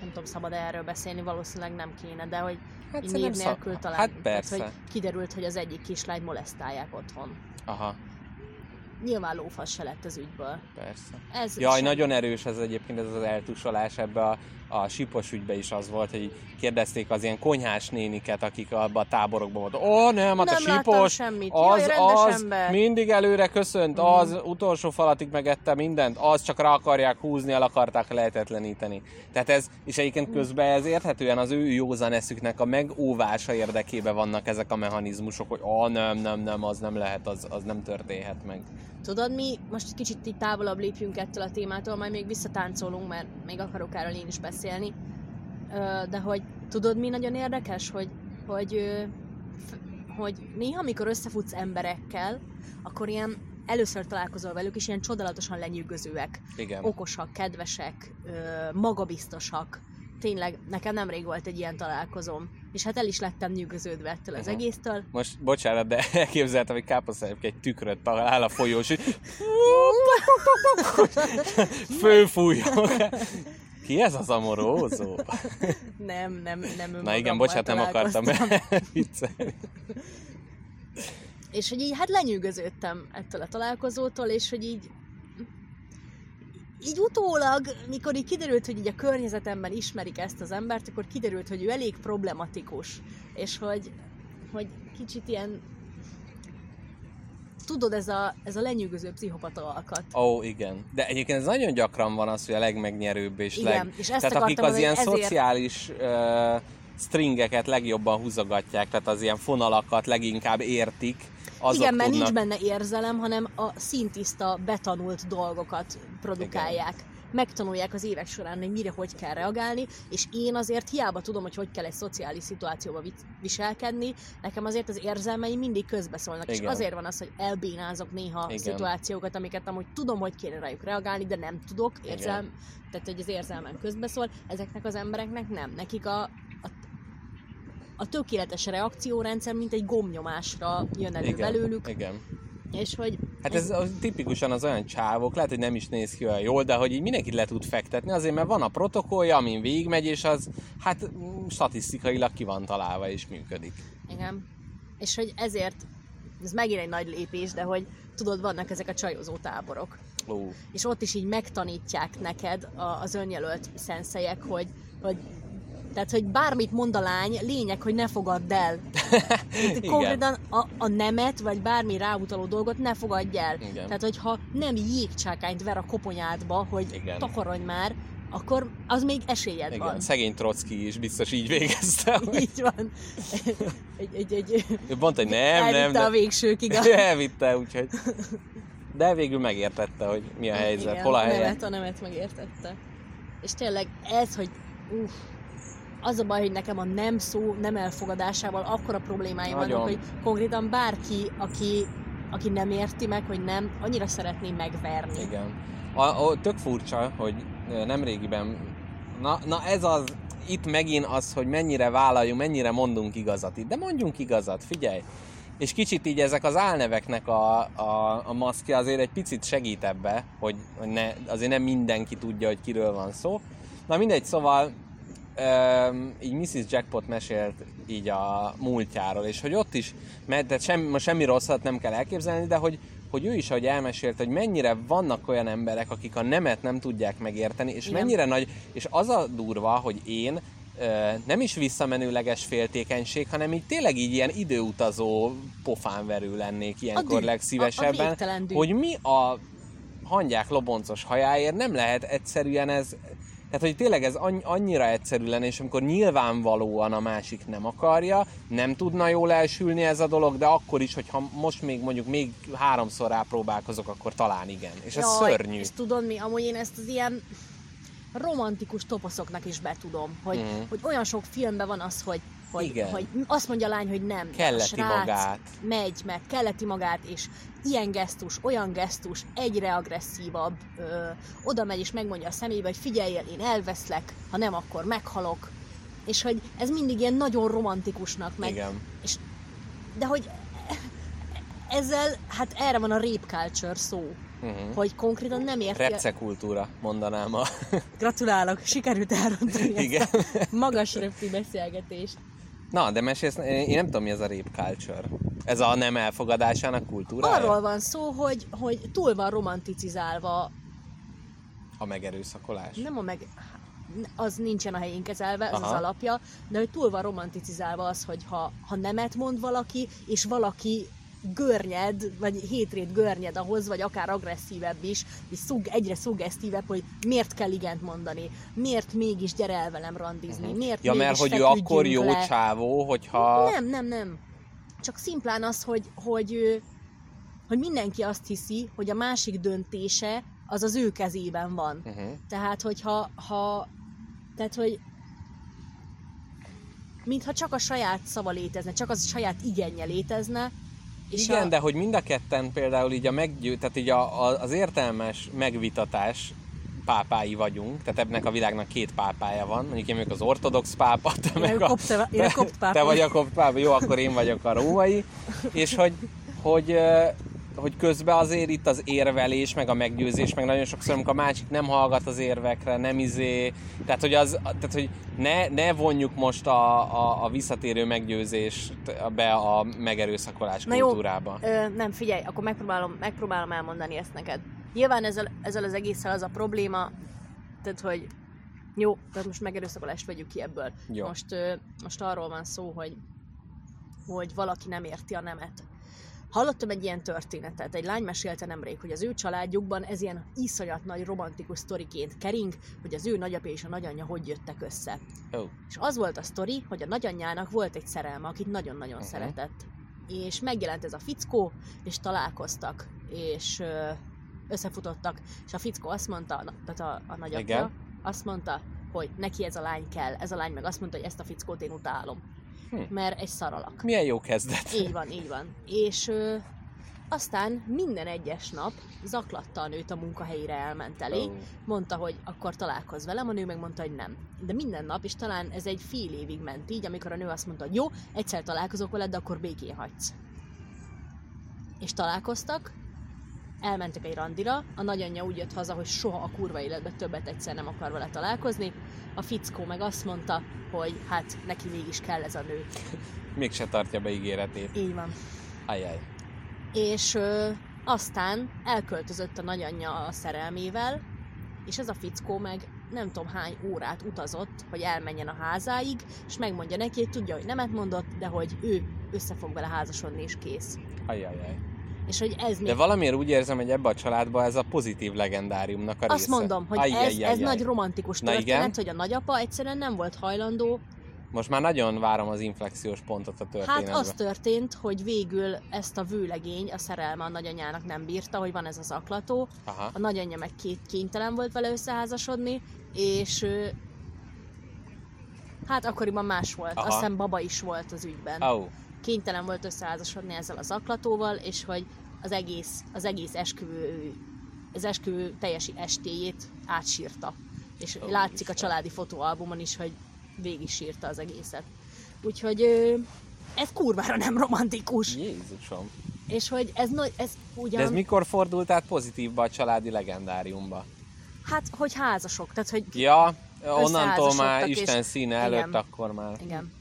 nem tudom, szabad erről beszélni, valószínűleg nem kéne, de hogy Hát név szab- nélkül talán. Hát Tehát, persze. hogy kiderült, hogy az egyik kislányt molesztálják otthon. Aha, Nyilván lófasz se lett az ügyből. persze. Ez Jaj, sem- nagyon erős ez egyébként ez az eltusolás ebbe a, a sipos ügybe is az volt, hogy kérdezték az ilyen konyhás néniket, akik abba a táborokban voltak. Ó, nem, hát Nem a sipos, semmit. az, Jaj, az ember. mindig előre köszönt, Mhm. az utolsó falatig megette mindent, az csak rá akarják húzni, el akarták lehetetleníteni. Tehát ez, és egyébként Mhm. közben ez érthetően az ő józan eszüknek a megóvása érdekében vannak ezek a mechanizmusok, hogy ah, nem, nem, nem, az nem lehet, az, az nem történhet meg. Tudod mi, most egy kicsit így távolabb lépjünk ettől a témától, majd még visszatáncolunk, mert még akarok erről én is beszélni. De hogy tudod mi nagyon érdekes, hogy, hogy, hogy néha, amikor összefutsz emberekkel, akkor ilyen először találkozol velük, és ilyen csodálatosan lenyűgözőek, Igen. okosak, kedvesek, magabiztosak. Tényleg, nekem nemrég volt egy ilyen találkozom, és hát el is lettem nyűgöződve ettől az egésztől. Most, bocsánat, de elképzeltem, hogy káposztályok egy tükröt talál a folyós, fölfújjon. Ki ez az amorózó? Nem, nem, nem Na igen, bocsánat, nem akartam viccelni. És hogy így hát lenyűgöződtem ettől a találkozótól, és hogy így így utólag, mikor így kiderült, hogy így a környezetemben ismerik ezt az embert, akkor kiderült, hogy ő elég problematikus, és hogy, hogy kicsit ilyen tudod, ez a, ez a lenyűgöző pszichopata alkat. Ó, igen. De egyébként ez nagyon gyakran van az, hogy a legmegnyerőbb és Igen, leg... és ezt Tehát akik az ilyen ezért- szociális uh, stringeket legjobban húzogatják, tehát az ilyen fonalakat leginkább értik, azok Igen, mert tudnak... nincs benne érzelem, hanem a szintiszta, betanult dolgokat produkálják. Megtanulják az évek során, hogy mire hogy kell reagálni, és én azért hiába tudom, hogy hogy kell egy szociális szituációba vi- viselkedni, nekem azért az érzelmeim mindig közbeszólnak, és Igen. azért van az, hogy elbénázok néha Igen. szituációkat, amiket amúgy tudom, hogy kéne rájuk reagálni, de nem tudok, érzelm, tehát hogy az érzelmem közbeszól, ezeknek az embereknek nem. Nekik a, a tökéletes reakciórendszer, mint egy gomnyomásra jön elő igen, belőlük, igen. és hogy Hát ez az, tipikusan az olyan csávok, lehet, hogy nem is néz ki olyan jól, de hogy így mindenkit le tud fektetni, azért mert van a protokollja, amin végigmegy, és az hát mm, statisztikailag ki van találva és működik. Igen. És hogy ezért, ez megint egy nagy lépés, de hogy tudod, vannak ezek a csajozó táborok. Ó, És ott is így megtanítják neked az önjelölt szenszelyek, hogy, hogy tehát, hogy bármit mond a lány, lényeg, hogy ne fogadd el. Igen. Konkrétan a, a nemet, vagy bármi ráutaló dolgot ne fogadj el. Igen. Tehát, hogyha nem jégcsákányt ver a koponyádba, hogy Igen. takarodj már, akkor az még esélyed igen, van. szegény Trocki is biztos így végezte. hogy- Így van. Egy, egy, egy, mondta, hogy nem, nem, elvitte a végsőkig. A... Elvitte, úgyhogy de végül megértette, hogy mi a helyzet, Igen, hol a a helye. nemet, a nemet megértette. És tényleg ez, hogy uff, az a baj, hogy nekem a nem szó nem elfogadásával akkora problémáim Nagyon. vannak, hogy konkrétan bárki, aki, aki nem érti meg, hogy nem, annyira szeretné megverni. Igen. A, a, tök furcsa, hogy nemrégiben, na, na ez az, itt megint az, hogy mennyire vállaljunk, mennyire mondunk igazat itt. De mondjunk igazat, figyelj! És kicsit így ezek az álneveknek a, a, a maszkja azért egy picit segít ebbe, hogy, hogy ne, azért nem mindenki tudja, hogy kiről van szó. Na mindegy, szóval Öm, így Mrs. Jackpot mesélt így a múltjáról, és hogy ott is, mert tehát semmi, most semmi rosszat nem kell elképzelni, de hogy, hogy ő is, ahogy elmesélt, hogy mennyire vannak olyan emberek, akik a nemet nem tudják megérteni, és Igen. mennyire nagy, és az a durva, hogy én nem is visszamenőleges féltékenység, hanem így tényleg így ilyen időutazó pofánverő lennék ilyenkor dű, legszívesebben, a- a hogy mi a hangyák loboncos hajáért nem lehet egyszerűen ez, tehát, hogy tényleg ez anny- annyira egyszerű lenne, és amikor nyilvánvalóan a másik nem akarja, nem tudna jól elsülni ez a dolog, de akkor is, hogyha most még mondjuk még háromszor rápróbálkozok, akkor talán igen. És ez Jaj, szörnyű. És tudod mi, amúgy én ezt az ilyen romantikus toposzoknak is betudom, hogy, Mhm. hogy olyan sok filmben van az, hogy, hogy, Igen. hogy azt mondja a lány, hogy nem. Kelleti srác magát. Megy, meg kelleti magát, és ilyen gesztus, olyan gesztus, egyre agresszívabb, ö, oda megy és megmondja a szemébe, hogy figyeljél, én elveszlek, ha nem, akkor meghalok. És hogy ez mindig ilyen nagyon romantikusnak, meg, Igen. és, de hogy ezzel, hát erre van a rape culture szó, Uh-huh. hogy konkrétan nem érti. Repce kultúra, mondanám a... Gratulálok, sikerült elrontani Igen. ezt a magas röpti beszélgetést. Na, de mesélsz, én nem tudom, mi ez a rape culture. Ez a nem elfogadásának kultúrája? Arról van szó, hogy, hogy túl van romanticizálva, A megerőszakolás? nem a meg... az nincsen a helyén kezelve, ez Aha. az alapja, de hogy túl van romanticizálva az, hogy ha, ha nemet mond valaki, és valaki görnyed, vagy hétrét görnyed ahhoz, vagy akár agresszívebb is, és szug, egyre szuggesztívebb, hogy miért kell igent mondani, miért mégis gyere el velem randizni, miért Mhm. Ja, mert hogy ő akkor jó le. csávó, hogyha... Nem, nem, nem. Csak szimplán az, hogy, hogy, hogy mindenki azt hiszi, hogy a másik döntése az az ő kezében van. Uh-huh. Tehát, hogyha ha, tehát, hogy mintha csak a saját szava létezne, csak az a saját igenje létezne, és Igen, a, de hogy mind a ketten például így a meggyő, tehát így a, a, az értelmes megvitatás pápái vagyunk, tehát ennek a világnak két pápája van, mondjuk én vagyok az ortodox pápa, te Én meg a kopt- én a kopt te vagy a kopt pápa, jó, akkor én vagyok a római, és hogy, hogy, hogy közben azért itt az érvelés, meg a meggyőzés, meg nagyon sokszor, amikor a másik nem hallgat az érvekre, nem izé, tehát hogy, az, tehát, hogy ne, ne vonjuk most a, a, a visszatérő meggyőzést be a megerőszakolás Na jó, kultúrába. Ö, nem, figyelj, akkor megpróbálom, megpróbálom elmondani ezt neked. Nyilván ezzel, ezzel az egésszel az a probléma, tehát hogy jó, tehát most megerőszakolást vegyük ki ebből. Jó. Most, ö, most arról van szó, hogy, hogy valaki nem érti a nemet. Hallottam egy ilyen történetet, egy lány mesélte nemrég, hogy az ő családjukban ez ilyen iszonyat nagy romantikus sztoriként kering, hogy az ő nagyapja és a nagyanyja hogy jöttek össze. Ó, És az volt a sztori, hogy a nagyanyjának volt egy szerelme, akit nagyon-nagyon uh-huh. szeretett. És megjelent ez a fickó, és találkoztak, és összefutottak, és a fickó azt mondta, tehát a, a nagyapja, Igen. azt mondta, hogy neki ez a lány kell. Ez a lány meg azt mondta, hogy ezt a fickót én utálom. Hm. Mert egy szaralak. milyen jó kezdet. Így van, így van. És ö, aztán minden egyes nap zaklatta a nőt a munkahelyére elment elé, Ó. mondta, hogy akkor találkozz velem, a nő meg mondta, hogy nem. De minden nap, és talán ez egy fél évig ment így, amikor a nő azt mondta, hogy jó, egyszer találkozok veled, de akkor békén hagysz. És találkoztak, elmentek egy randira, a nagyanyja úgy jött haza, hogy soha a kurva életben többet egyszer nem akar vele találkozni, a fickó meg azt mondta, hogy hát neki mégis kell ez a nő. Mégse tartja be ígéretét. Így van. Ajaj. És ö, aztán elköltözött a nagyanyja a szerelmével, és ez a fickó meg nem tudom hány órát utazott, hogy elmenjen a házáig, és megmondja neki, hogy tudja, hogy nemet mondott, de hogy ő össze fog vele házasodni, és kész. Ajajaj. És hogy ez még... De valamiért úgy érzem, hogy ebbe a családba ez a pozitív legendáriumnak a Azt része. mondom, hogy ez, Ajjajjaj. ez nagy romantikus Na történet, igen. hogy a nagyapa egyszerűen nem volt hajlandó Most már nagyon várom az inflexiós pontot a történetben. Hát az történt, hogy végül ezt a vőlegény, a szerelme a nagyanyának nem bírta, hogy van ez az aklató. Aha. A nagyanyja meg két kénytelen volt vele összeházasodni, és hát akkoriban más volt. Aha. Azt hiszem baba is volt az ügyben. Ó, Kénytelen volt összeházasodni ezzel az aklatóval, és hogy az egész, az egész esküvő, az esküvő teljes estéjét átsírta. És Ó, látszik a családi fotóalbumon is, hogy végig sírta az egészet. Úgyhogy ez kurvára nem romantikus. Jézusom. És hogy ez, ez ugyan... De ez mikor fordult át pozitívba a családi legendáriumba? Hát, hogy házasok, tehát hogy Ja, onnantól már Isten és- színe előtt, igen. akkor már. Igen.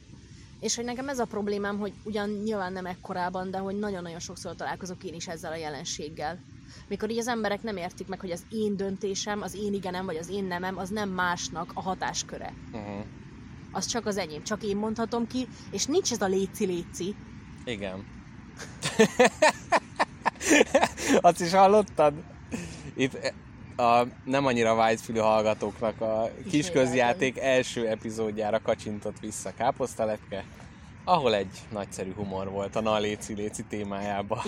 És hogy nekem ez a problémám, hogy ugyan nyilván nem ekkorában, de hogy nagyon-nagyon sokszor találkozok én is ezzel a jelenséggel. Mikor így az emberek nem értik meg, hogy az én döntésem, az én igenem, vagy az én nemem, az nem másnak a hatásköre. Uh-huh. Az csak az enyém, csak én mondhatom ki, és nincs ez a léci-léci. Igen. Azt is hallottad? Itt a nem annyira vágyfülű hallgatóknak a kis közjáték első epizódjára kacsintott vissza Káposztalepke, ahol egy nagyszerű humor volt a na léci léci témájában.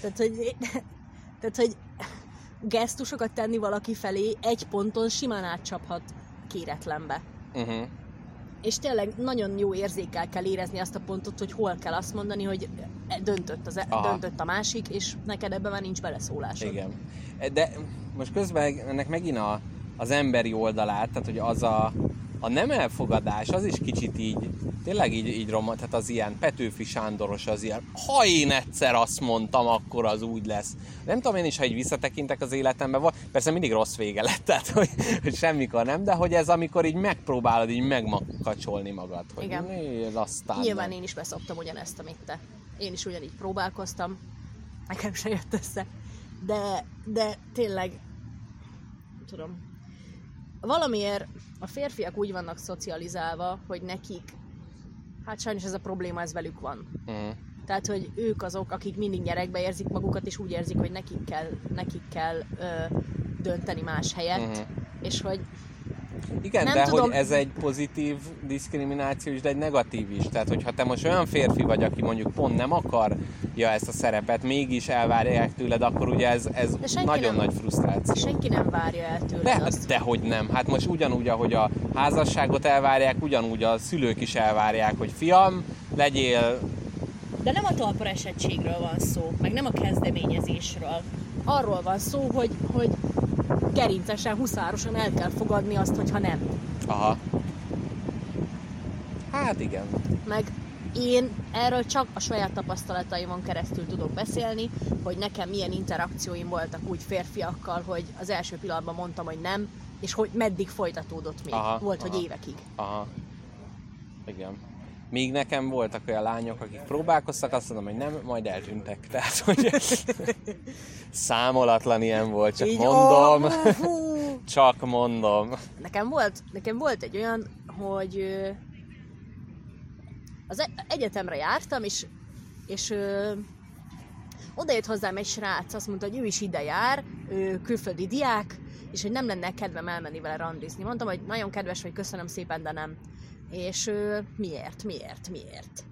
Tehát, hogy, tehát, hogy gesztusokat tenni valaki felé egy ponton simán átcsaphat kéretlenbe. Uh-huh. És tényleg nagyon jó érzékel kell érezni azt a pontot, hogy hol kell azt mondani, hogy döntött, az, Aha. döntött a másik, és neked ebben már nincs beleszólásod. Igen. De most közben ennek megint a, az emberi oldalát, tehát hogy az a, a nem elfogadás, az is kicsit így, tényleg így, így roma, tehát az ilyen Petőfi Sándoros az ilyen, ha én egyszer azt mondtam, akkor az úgy lesz. Nem tudom én is, ha így visszatekintek az életembe, persze mindig rossz vége lett, tehát hogy, hogy semmikor nem, de hogy ez amikor így megpróbálod így megmakacsolni magad, hogy Igen. né, aztán Nyilván nem. én is beszoptam ugyanezt, amit te. Én is ugyanígy próbálkoztam, nekem se jött össze. De, de tényleg, tudom, valamiért a férfiak úgy vannak szocializálva, hogy nekik, hát sajnos ez a probléma, ez velük van. Mhm. Tehát, hogy ők azok, akik mindig gyerekbe érzik magukat, és úgy érzik, hogy nekik kell, nekik kell ö, dönteni más helyett, Mhm. és hogy Igen, Nem de tudom. hogy ez egy pozitív diszkrimináció is, de egy negatív is. Tehát, hogyha te most olyan férfi vagy, aki mondjuk pont nem akarja ezt a szerepet, mégis elvárják tőled, akkor ugye ez, ez nagyon nem- nagy frusztráció. senki nem várja el tőled De, azt. de hogy nem. Hát most ugyanúgy, ahogy a házasságot elvárják, ugyanúgy a szülők is elvárják, hogy fiam, legyél De nem a talpra esettségről van szó, meg nem a kezdeményezésről. Arról van szó, hogy, hogy gerincesen, huszárosan el kell fogadni azt, hogyha nem. Aha. Hát igen. Meg én erről csak a saját tapasztalataimon keresztül tudok beszélni, hogy nekem milyen interakcióim voltak úgy férfiakkal, hogy az első pillanatban mondtam, hogy nem, és hogy meddig folytatódott még. Aha, Volt, aha. hogy évekig. Aha. Igen. Míg nekem voltak olyan lányok, akik próbálkoztak, azt mondom, hogy nem, majd eltűntek. Tehát, hogy számolatlan ilyen volt, csak Így, mondom, hú, hú. csak mondom. Nekem volt, nekem volt egy olyan, hogy az e- egyetemre jártam, és, és ö, oda jött hozzám egy srác, azt mondta, hogy ő is ide jár, ő külföldi diák, és hogy nem lenne kedvem elmenni vele randizni. Mondtam, hogy nagyon kedves vagy, köszönöm szépen, de nem. És ö, miért, miért, miért?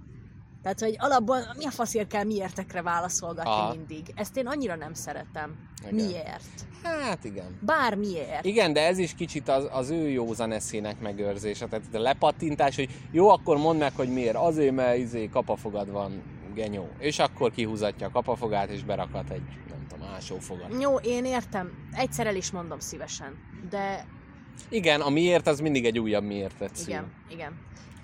Tehát, hogy alapból mi a faszért kell miértekre válaszolgatni Aha. mindig. Ezt én annyira nem szeretem. Igen. Miért? Hát igen. Bármiért. Igen, de ez is kicsit az, az ő józan eszének megőrzése. Tehát a lepattintás, hogy jó, akkor mondd meg, hogy miért. Azért, mert izé kapafogad van, genyó. És akkor kihúzatja a kapafogát, és berakat egy, nem tudom, ásófogat. Jó, én értem. Egyszer el is mondom szívesen. De Igen, a miért az mindig egy újabb miértet szül. igen, igen.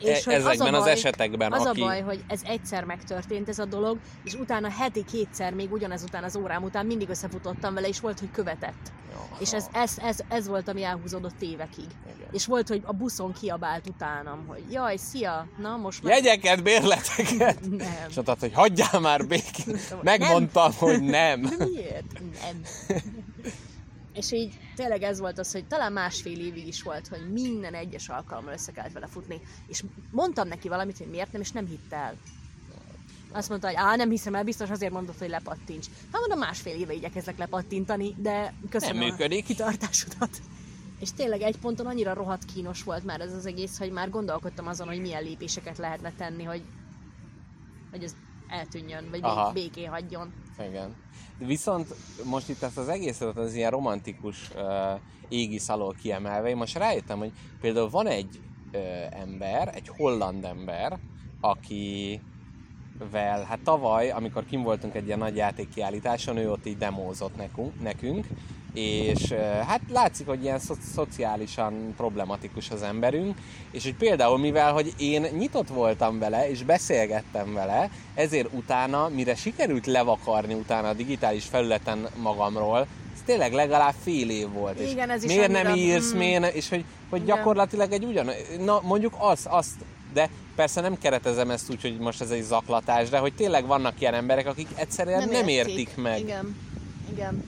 E- ezekben az esetekben, az aki- a baj, hogy ez egyszer megtörtént ez a dolog, és utána heti kétszer, még ugyanez után az órám után mindig összefutottam vele, és volt, hogy követett. Jaha. És ez, ez, ez, ez volt, ami elhúzódott évekig. Igen. És volt, hogy a buszon kiabált utánam, hogy jaj, szia, na most már... Jegyeket, bérleteket! Nem. És mondtad, hogy hagyjál már békén. Nem. Megmondtam, hogy nem. Miért? Nem. És így tényleg ez volt az, hogy talán másfél évig is volt, hogy minden egyes alkalommal össze kellett vele futni. És mondtam neki valamit, hogy miért nem, és nem hitt el. Azt mondta, hogy á, nem hiszem el, biztos azért mondott, hogy lepattints. Hát mondom, másfél éve igyekezlek lepattintani, de köszönöm Nem működik. a kitartásodat. És tényleg egy ponton annyira rohadt kínos volt már ez az egész, hogy már gondolkodtam azon, hogy milyen lépéseket lehetne tenni, hogy, hogy ez eltűnjön, vagy Aha. bé- béké hagyjon. Igen. Viszont most itt ezt az egészet az ilyen romantikus uh, égisz alól kiemelve, én most rájöttem, hogy például van egy uh, ember, egy holland ember, aki vel, hát tavaly, amikor kim voltunk egy ilyen nagy játékkiállításon, ő ott így demózott nekünk, nekünk és hát látszik, hogy ilyen szo- szociálisan problematikus az emberünk, és hogy például, mivel, hogy én nyitott voltam vele, és beszélgettem vele, ezért utána, mire sikerült levakarni utána a digitális felületen magamról, ez tényleg legalább fél év volt. és Igen, ez is miért nem annyira- írsz, mm. miért, és hogy, hogy Igen. gyakorlatilag egy ugyan, na mondjuk az, azt, de persze nem keretezem ezt úgy, hogy most ez egy zaklatás, de hogy tényleg vannak ilyen emberek, akik egyszerűen nem, nem értik meg. Igen, igen.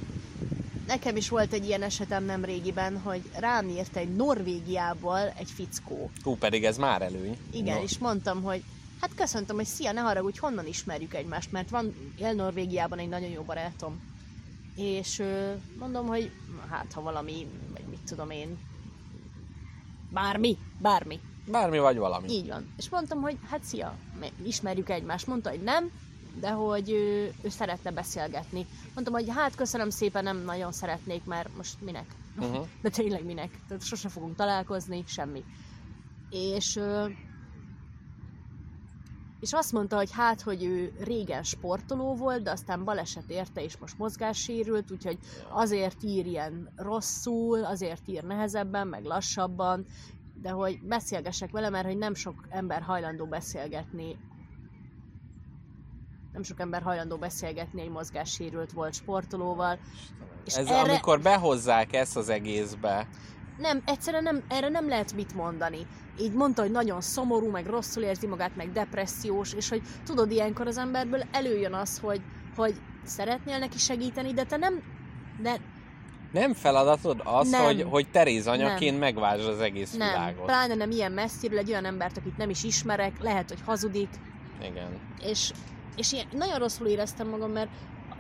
Nekem is volt egy ilyen esetem nem régiben, hogy rám írt egy Norvégiából egy fickó. Hú, pedig ez már előny. Igen, No. és mondtam, hogy hát köszöntöm, hogy szia, ne haragudj, honnan ismerjük egymást, mert van él Norvégiában egy nagyon jó barátom. És mondom, hogy hát ha valami, vagy mit tudom én, bármi, bármi. Bármi vagy valami. Így van. És mondtam, hogy hát szia, ismerjük egymást. Mondta, hogy nem, de hogy ő, ő szeretne beszélgetni. Mondtam, hogy hát köszönöm szépen, nem nagyon szeretnék, mert most minek? Uh-huh. De tényleg minek? Tehát sose fogunk találkozni, semmi. És, és azt mondta, hogy hát, hogy ő régen sportoló volt, de aztán baleset érte, és most mozgássérült, úgyhogy azért ír ilyen rosszul, azért ír nehezebben, meg lassabban, de hogy beszélgessek vele, mert hogy nem sok ember hajlandó beszélgetni nem sok ember hajlandó beszélgetni egy mozgássérült volt sportolóval. És Ez erre... amikor behozzák ezt az egészbe, Nem, egyszerűen nem, erre nem lehet mit mondani. Így mondta, hogy nagyon szomorú, meg rosszul érzi magát, meg depressziós, és hogy tudod, ilyenkor az emberből előjön az, hogy, hogy szeretnél neki segíteni, de te nem, de nem feladatod az, Nem. hogy, hogy Teréz anyaként megváltsd az egész nem. világot. Pláne nem ilyen messziről, egy olyan embert, akit nem is ismerek, lehet, hogy hazudik, Igen. és, és ilyen, nagyon rosszul éreztem magam, mert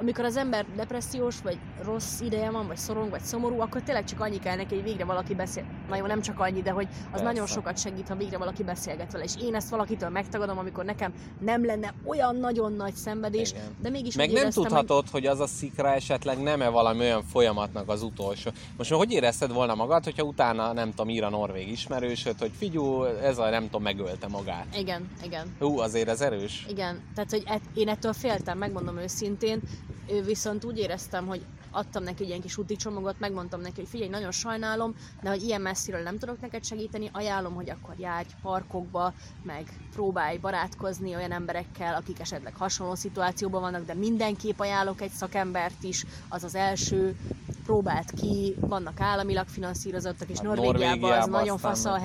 amikor az ember depressziós, vagy rossz ideje van, vagy szorong, vagy szomorú, akkor tényleg csak annyi kell neki, hogy végre valaki beszél. Na jó, nem csak annyi, de hogy az Persze. nagyon sokat segít, ha végre valaki beszélget vele. És én ezt valakitől megtagadom, amikor nekem nem lenne olyan nagyon nagy szenvedés, Igen. de mégis Meg nem tudhatod, hogy... az a szikra esetleg nem-e valami olyan folyamatnak az utolsó. Most hogy érezted volna magad, hogyha utána, nem tudom, ír a norvég ismerősöd, hogy figyú, ez a nem tudom, megölte magát. Hogy... Igen, igen. Hú, azért ez erős. Igen, tehát hogy et, én ettől féltem, megmondom őszintén, ő viszont úgy éreztem, hogy adtam neki egy ilyen kis úti csomagot, megmondtam neki, hogy figyelj, nagyon sajnálom, de hogy ilyen messziről nem tudok neked segíteni, ajánlom, hogy akkor járj parkokba, meg próbálj barátkozni olyan emberekkel, akik esetleg hasonló szituációban vannak, de mindenképp ajánlok egy szakembert is, az az első, próbált ki, vannak államilag finanszírozottak, és Hát Norvégiában az Norvégiában nagyon aztán fasz a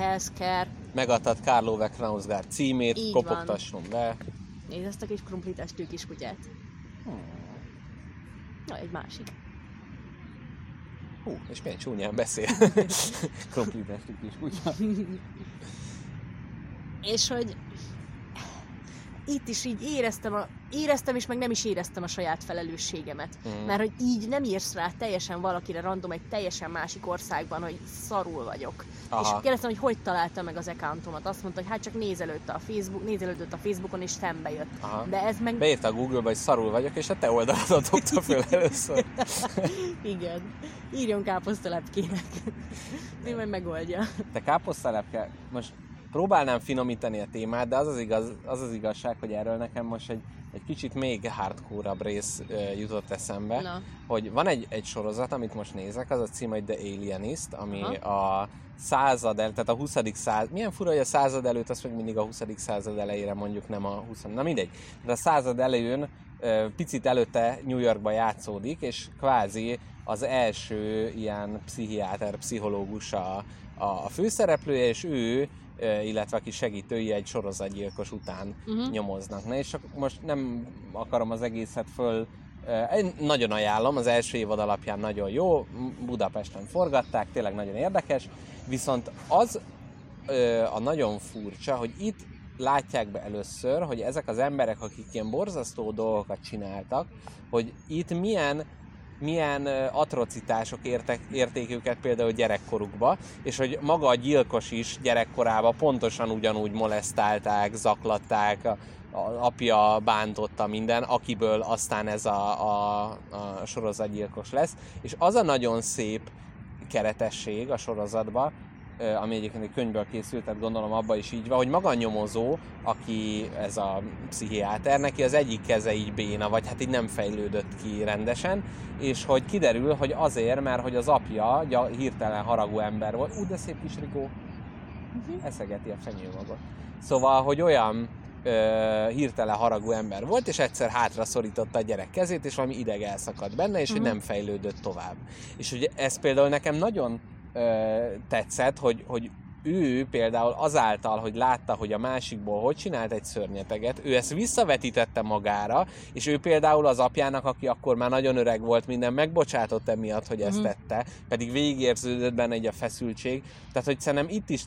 Na, egy másik. Hú, uh, és milyen csúnyán beszél. Krumpli kis kutya. és hogy meg- healthcare. felelősségemet. Mhm. Mert hogy így nem írsz rá teljesen valakire random egy teljesen másik országban, hogy szarul vagyok. Aha. És kérdeztem, hogy hogy találta meg az accountomat. Azt mondta, hogy hát csak nézelődte a Facebook, nézelődött a Facebookon, és szembe jött. Aha. De ez meg... Beírta a Google-ba, hogy szarul vagyok, és a te oldaladat dobta föl először. Igen. Írjon káposztalepkének. Ő majd megoldja. Te káposztalepke, most próbálnám finomítani a témát, de az az, igaz, az, az igazság, hogy erről nekem most egy, egy kicsit még hardcore rész ö, jutott eszembe, Na. hogy van egy, egy sorozat, amit most nézek, az a cím, hogy The Alienist, ami Aha. a század el, tehát a 20. század, milyen fura, hogy a század előtt, az meg mindig a 20. század elejére mondjuk, nem a 20. Na mindegy, de a század elején picit előtte New Yorkba játszódik, és kvázi az első ilyen pszichiáter, pszichológus a, a főszereplője, és ő, illetve aki segítői egy sorozatgyilkos után Mhm. nyomoznak. Na és most nem akarom az egészet föl én nagyon ajánlom, az első évad alapján nagyon jó, Budapesten forgatták, tényleg nagyon érdekes, viszont az a nagyon furcsa, hogy itt látják be először, hogy ezek az emberek, akik ilyen borzasztó dolgokat csináltak, hogy itt milyen milyen atrocitások értek, érték őket például gyerekkorukba, és hogy maga a gyilkos is gyerekkorában pontosan ugyanúgy molesztálták, zaklatták, a, a apja bántotta minden, akiből aztán ez a, a, a sorozatgyilkos lesz. És az a nagyon szép keretesség a sorozatban, ami egyébként egy könyvből készült, tehát gondolom abba is így van, hogy maga a nyomozó, aki ez a pszichiáter, neki az egyik keze így béna, vagy hát így nem fejlődött ki rendesen, és hogy kiderül, hogy azért, mert hogy az apja hirtelen haragú ember volt. Ú, de szép kis Rigó, eszegeti a fenyőmagot. Szóval, hogy olyan ö, hirtelen haragú ember volt, és egyszer hátra szorította a gyerek kezét, és valami ideg elszakadt benne, és hogy nem fejlődött tovább. És hogy ez például nekem nagyon tetszett, hogy, hogy ő például azáltal, hogy látta, hogy a másikból hogy csinált egy szörnyeteget, ő ezt visszavetítette magára, és ő például az apjának, aki akkor már nagyon öreg volt, minden megbocsátott emiatt, hogy ezt tette, pedig végigérződött benne egy a feszültség. Tehát, hogy szerintem itt is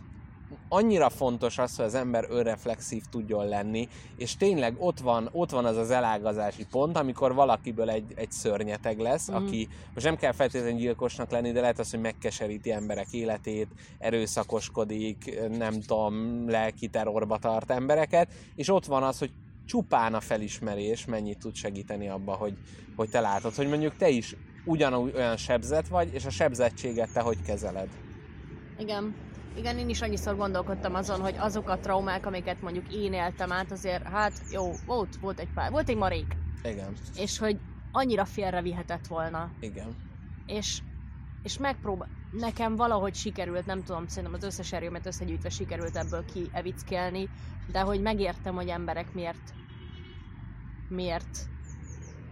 annyira fontos az, hogy az ember önreflexív tudjon lenni, és tényleg ott van, ott van az az elágazási pont, amikor valakiből egy, egy szörnyeteg lesz, mm. aki most nem kell feltétlenül gyilkosnak lenni, de lehet az, hogy megkeseríti emberek életét, erőszakoskodik, nem tudom, lelki terrorba tart embereket, és ott van az, hogy csupán a felismerés mennyit tud segíteni abba, hogy, hogy te látod, hogy mondjuk te is ugyanúgy olyan sebzett vagy, és a sebzettséget te hogy kezeled. Igen. Igen, én is annyiszor gondolkodtam azon, hogy azok a traumák, amiket mondjuk én éltem át, azért hát jó, volt, volt egy pár, volt egy marék, Igen, és hogy annyira félrevihetett volna, igen. és, és megpróbál, nekem valahogy sikerült, nem tudom, szerintem az összes erőmet összegyűjtve sikerült ebből kievickelni, de hogy megértem, hogy emberek miért, miért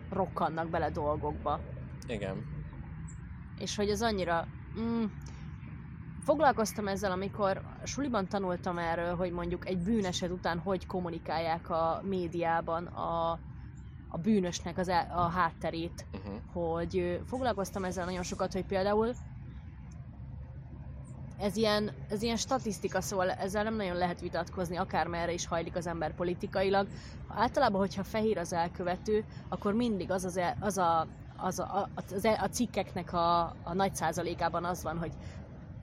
rokkannak bele dolgokba. Igen. és hogy ez annyira... Mm, foglalkoztam ezzel, amikor suliban tanultam erről, hogy mondjuk egy bűneset után hogy kommunikálják a médiában a, a bűnösnek az, el- a hátterét. Uh-huh. Hogy foglalkoztam ezzel nagyon sokat, hogy például ez ilyen, ez ilyen statisztika, szóval ezzel nem nagyon lehet vitatkozni, akármerre is hajlik az ember politikailag. Általában, hogyha fehér az elkövető, akkor mindig az, az, el, az a az a, az a, a cikkeknek a, a nagy százalékában az van, hogy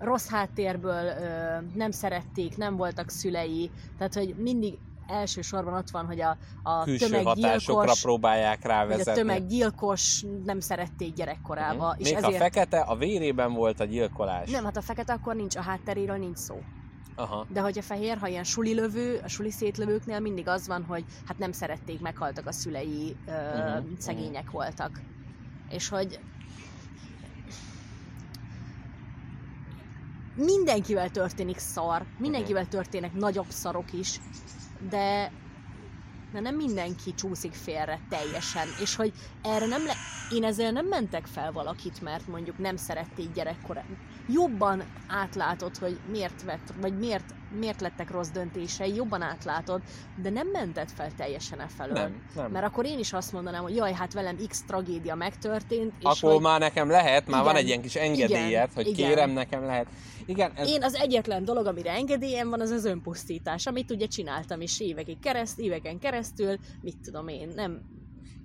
rossz háttérből ö, nem szerették, nem voltak szülei, tehát hogy mindig elsősorban ott van, hogy a, a Külső tömeggyilkos, próbálják hogy a rávezetni. tömeggyilkos nem szerették gyerekkorában, Mhm. és Még ezért... a fekete, a vérében volt a gyilkolás. Nem, hát a fekete akkor nincs, a hátteréről nincs szó. Aha. De hogy a fehér, ha ilyen suli lövő, a suli szétlövőknél mindig az van, hogy hát nem szerették, meghaltak a szülei, ö, Mhm, szegények voltak. És hogy mindenkivel történik szar, mindenkivel történnek nagyobb szarok is, de, de nem mindenki csúszik félre teljesen, és hogy erre nem le... Én ezzel nem mentek fel valakit, mert mondjuk nem szerették gyerekkorán. Jobban átlátod, hogy miért vett, vagy miért, miért lettek rossz döntései, jobban átlátod, de nem mented fel teljesen e felől. Nem, nem. Mert akkor én is azt mondanám, hogy jaj, hát velem X tragédia megtörtént, és Akkor hogy már nekem lehet, már van Igen, egy ilyen kis engedélyed, igen, hogy igen. kérem, nekem lehet. Igen, ez, Én az egyetlen dolog, amire engedélyem van, az az önpusztítás, amit ugye csináltam is évekig kereszt, éveken keresztül, mit tudom én, nem...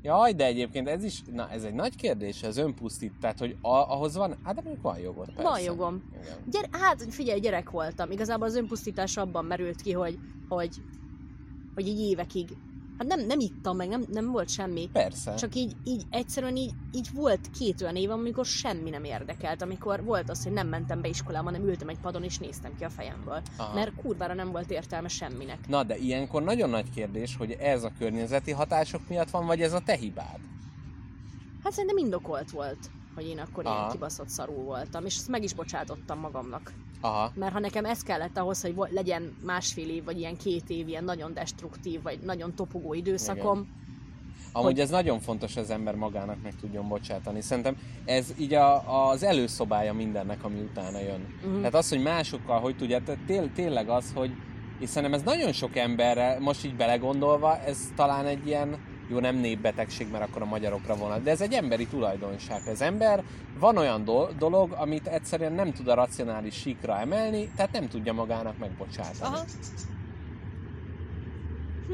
Jaj, de egyébként ez is, na ez egy nagy kérdés, az önpusztít, tehát hogy a, ahhoz van, hát de mondjuk van jogod, persze. Van jogom. Igen. Gyere, hát figyelj, gyerek voltam. Igazából az önpusztítás abban merült ki, hogy, hogy, hogy így évekig, hát nem, nem ittam meg, nem, nem volt semmi. Persze. Csak így, így egyszerűen így, így volt két olyan év, amikor semmi nem érdekelt, amikor volt az, hogy nem mentem be iskolába, hanem ültem egy padon és néztem ki a fejemből. Aha. Mert kurvára nem volt értelme semminek. Na, de ilyenkor nagyon nagy kérdés, hogy ez a környezeti hatások miatt van, vagy ez a te hibád. Hát szerintem indokolt volt, hogy én akkor ilyen Aha. kibaszott szarú voltam, és ezt meg is bocsátottam magamnak. Aha. Mert ha nekem ez kellett ahhoz, hogy legyen másfél év, vagy ilyen két év ilyen nagyon destruktív, vagy nagyon topogó időszakom, Amúgy Hogy- ez nagyon fontos, az ember magának meg tudjon bocsátani. Szerintem ez így a, az előszobája mindennek, ami utána jön. Mhm. Tehát az, hogy másokkal hogy tudja, tehát tél, tényleg az, hogy és szerintem ez nagyon sok emberre, most így belegondolva, ez talán egy ilyen, jó nem népbetegség, mert akkor a magyarokra vonat, de ez egy emberi tulajdonság. Az ember van olyan do- dolog, amit egyszerűen nem tud a racionális síkra emelni, tehát nem tudja magának megbocsátani. Aha. Hm.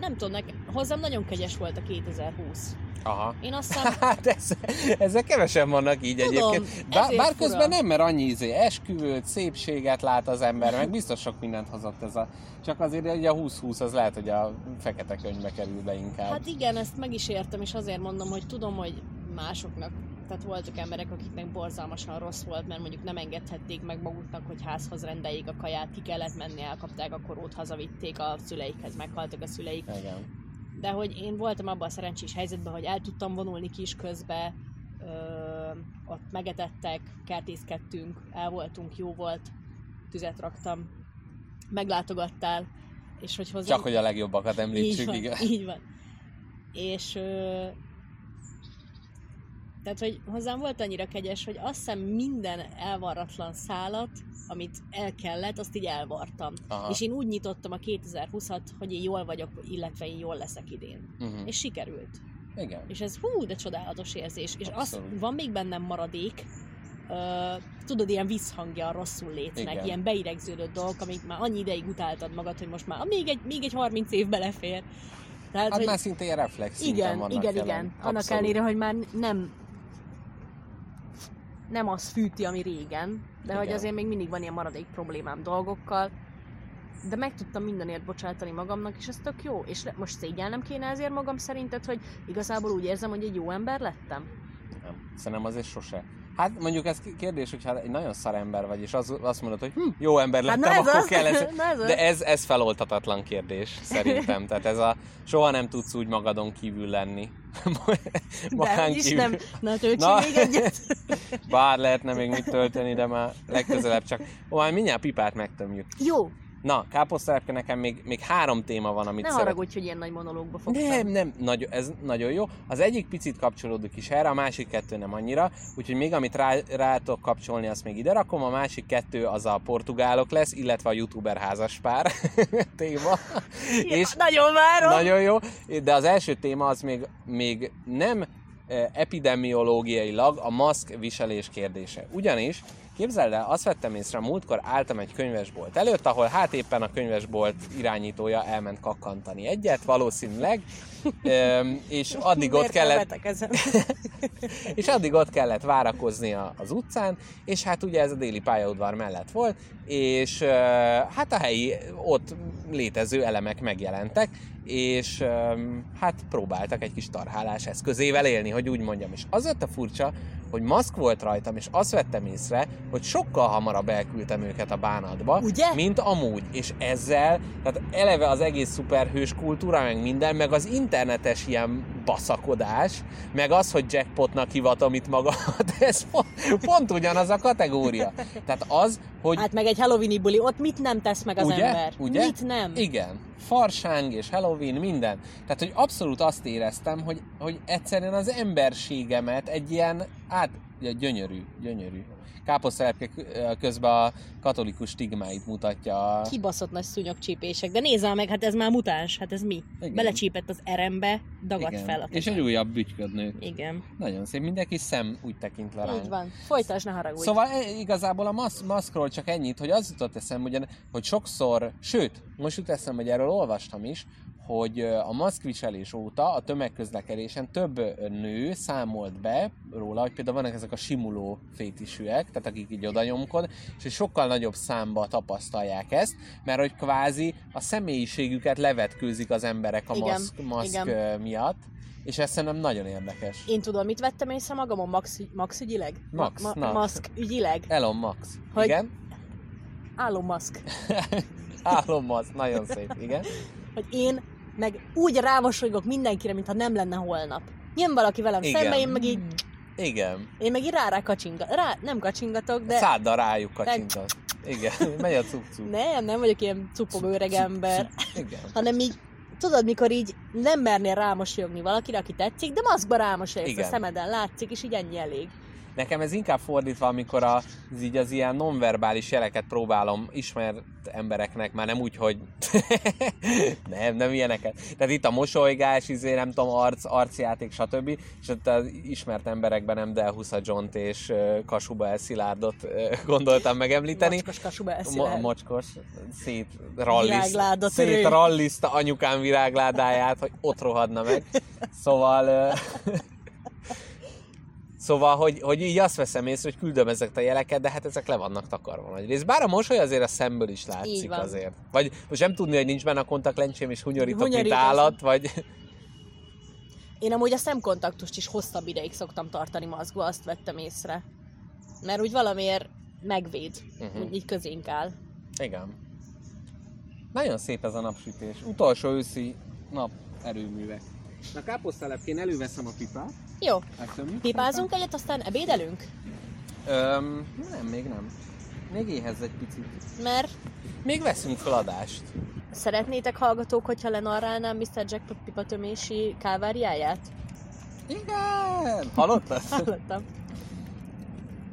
nem tudom, nek, hozzám nagyon kegyes volt a 2020. Aha. Én azt hiszem, Hát ez, ezzel kevesen vannak így Tudom, egyébként. Bár, bár fura. közben nem, mert annyi izé, esküvőt, szépséget lát az ember, meg biztos sok mindent hozott ez a... Csak azért hogy a 20-20 az lehet, hogy a fekete könyvbe kerül be inkább. hát igen, ezt meg is értem, és azért mondom, hogy tudom, hogy másoknak, tehát voltak emberek, akiknek borzalmasan rossz volt, mert mondjuk nem engedhették meg maguknak, hogy házhoz rendeljék a kaját, ki kellett menni, elkapták a korót, hazavitték a szüleikhez, meghaltak a szüleik. Igen. De hogy én voltam abban a szerencsés helyzetben, hogy el tudtam vonulni kis közbe, ö, ott megetettek, kertészkedtünk, el voltunk, jó volt, tüzet raktam, meglátogattál, és hogy hozzá... Csak hogy a legjobbakat így említsük, van, igen. így van. És ö, tehát, hogy hozzám volt annyira kegyes, hogy azt hiszem minden elvarratlan szálat, amit el kellett, azt így elvartam. Aha. És én úgy nyitottam a 2020-at, hogy én jól vagyok, illetve én jól leszek idén. Uh-huh. És sikerült. Igen. És ez hú, de csodálatos érzés. És az Abszolút. van még bennem maradék, ö, tudod, ilyen visszhangja a rosszul létnek, Igen. ilyen beidegződött dolgok, amik már annyi ideig utáltad magad, hogy most már ah, még egy, még egy 30 év belefér. Tehát, Hát hogy már szinte ilyen reflex igen, vannak igen, jelen. igen. Annak Abszolút. ellenére, hogy már nem nem az fűti, ami régen, de hogy Igen. azért még mindig van ilyen maradék problémám dolgokkal. De meg tudtam mindenért bocsátani magamnak, és ez tök jó. És le- most szégyelnem kéne ezért magam szerinted, hogy igazából úgy érzem, hogy egy jó ember lettem? Nem. Szerintem azért sose. Hát mondjuk ez kérdés, hogyha egy nagyon szar ember vagy, és az, azt mondod, hogy hm, jó ember Hát lettem, ez akkor az. kell ez. Ez. De ez, ez feloldhatatlan kérdés, szerintem. Tehát ez a soha nem tudsz úgy magadon kívül lenni. Magán is nem. Na töltsd Na. még egyet. Bár lehetne még mit tölteni, de már legközelebb csak. Ó, már mindjárt pipát megtömjük. Jó, Na, káposztelepke, nekem még, még három téma van, amit ne szeret... haragudj, hogy ilyen nagy monológba fogtam. Nem, nem, nagy, ez nagyon jó. Az egyik picit kapcsolódik is erre, a másik kettő nem annyira, úgyhogy még amit rá, rátok kapcsolni, azt még ide rakom, a másik kettő az a portugálok lesz, illetve a youtuber házaspár téma. Ja, És nagyon várom. nagyon jó, de az első téma az még, még nem eh, epidemiológiailag a maszk viselés kérdése. Ugyanis Képzeld el, azt vettem észre, múltkor álltam egy könyvesbolt előtt, ahol hát éppen a könyvesbolt irányítója elment kakkantani egyet, valószínűleg, és addig ott kellett, és addig ott kellett várakoznia az utcán, és hát ugye ez a déli pályaudvar mellett volt, és hát a helyi ott létező elemek megjelentek, és hát próbáltak egy kis tarhálás eszközével élni, hogy úgy mondjam. És az a furcsa, hogy maszk volt rajtam, és azt vettem észre, hogy sokkal hamarabb elküldtem őket a bánatba, Ugye? mint amúgy. És ezzel, tehát eleve az egész szuperhős kultúra, meg minden, meg az internetes ilyen baszakodás, meg az, hogy jackpotnak hivatom itt magamat, ez pont, pont ugyanaz a kategória. Tehát az, hogy Hát meg egy Halloweeni buli, ott mit nem tesz meg az Ugye? ember? Ugye? Mit nem? Igen, farsáng és Halloween, minden. Tehát, hogy abszolút azt éreztem, hogy, hogy egyszerűen az emberségemet egy ilyen, hát, gyönyörű, gyönyörű. Káposztelepke közben a katolikus stigmáit mutatja. a- Kibaszott nagy szúnyogcsípések, de nézzál meg, hát ez már mutáns, hát ez mi? Igen. Belecsípett az erembe, dagadt Igen. fel a És egy újabb bütyködnő. Igen. Nagyon szép, mindenki szem úgy tekint le ránk. Így van. Folytasd, ne haragudj. Szóval e, igazából a masz, maszkról csak ennyit, hogy az jutott eszembe, hogy, hogy sokszor, sőt, most jut eszembe, hogy erről olvastam is, hogy a maszkviselés óta a tömegközlekedésen több nő számolt be róla, hogy például vannak ezek a simuló fétisűek, tehát akik így odanyomkod, és hogy sokkal nagyobb számba tapasztalják ezt, mert hogy kvázi a személyiségüket levetkőzik az emberek a Igen, maszk, maszk igen. miatt, és ez szerintem nagyon érdekes. Én tudom, mit vettem észre magamon max, max ügyileg? Max, Ma, ma, maszk ügyileg? Elon Max. Hogy- Igen? Álló maszk. Elon Musk, nagyon szép, igen. Hogy én meg úgy rámosolygok mindenkire, mintha nem lenne holnap. Jön valaki velem Igen. szembe, én meg így, Igen. én meg így rá, rá kacsinga, rá, nem kacsingatok, de Száddal rájuk kacsintott. Igen, megy a cuk nem, nem vagyok ilyen cupogó öreg ember, Igen. hanem így, tudod, mikor így nem mernél rámosolyogni valakire, aki tetszik, de maszkba rámosolyogsz, a szemeden látszik, és így ennyi elég. Nekem ez inkább fordítva, amikor az, így az ilyen nonverbális jeleket próbálom ismert embereknek, már nem úgy, hogy nem, nem ilyeneket. Tehát itt a mosolygás, izé, nem tudom, arc, arcjáték, stb. És ott az ismert emberekben nem Delhusa John és ö, Kasuba El Szilárdot ö, gondoltam megemlíteni. Mocskos kasúba Mo- elszilárd. mocskos, szét ralliszt, szét törő. ralliszta anyukám virágládáját, hogy ott rohadna meg. Szóval... Szóval, hogy, hogy így azt veszem észre, hogy küldöm ezeket a jeleket, de hát ezek le vannak takarva nagy rész. Bár a mosoly azért a szemből is látszik azért. Vagy most nem tudni, hogy nincs benne a kontaktlencsém, és hunyorítok, mint Hunyorítasz. állat, vagy... Én amúgy a szemkontaktust is hosszabb ideig szoktam tartani maszkba, azt vettem észre. Mert úgy valamiért megvéd, uh-huh. úgy így közénk áll. Igen. Nagyon szép ez a napsütés. Utolsó őszi nap erőművek. Na káposztelepként előveszem a pipát. Jó, Eltömjük. pipázunk egyet, aztán ebédelünk? Öm, nem, még nem. Még éhez egy picit. Mert Még veszünk fel adást. szeretnétek hallgatók, hogyha lenarrálnám Mr. Jackpot pipatömési káváriáját? Igen! Hallottad? Hallottam.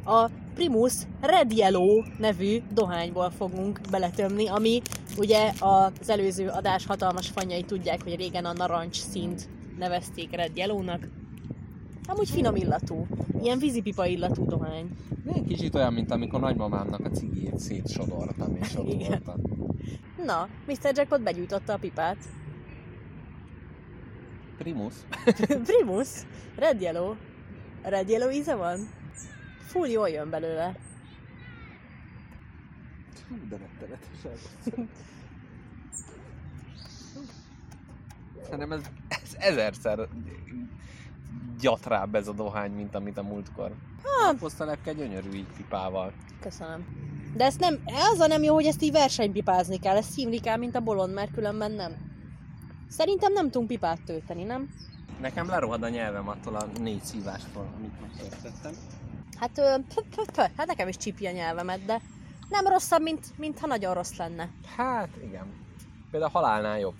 A Primus Red Yellow nevű dohányból fogunk beletömni, ami ugye az előző adás hatalmas fanyai tudják, hogy régen a narancs színt nevezték Red Yellow-nak. Amúgy finom illatú. Ilyen vízipipa illatú dohány. Én kicsit olyan, mint amikor nagymamámnak a cigét szétsodortam és ott Igen. voltam. Na, Mr. Jackpot begyújtotta a pipát. Primus. Primus, Red Yellow. Red Yellow íze van? Full jól jön belőle. Hú, de rettenetesen. Szerintem ez, ez ezerszer gyatrább ez a dohány, mint amit a múltkor. Ah. Posztalepke gyönyörű így pipával. Köszönöm. De ezt nem, az a nem jó, hogy ezt így versenypipázni kell, ezt szívni kell, mint a bolond, mert különben nem. Szerintem nem tudunk pipát tölteni, nem? Nekem lerohad a nyelvem attól a négy szívástól, amit megtörtettem. Hát, ö, hát nekem is csipi a nyelvemet, de nem rosszabb, mint, mint ha nagyon rossz lenne. Hát igen. Például a halálnál jobb.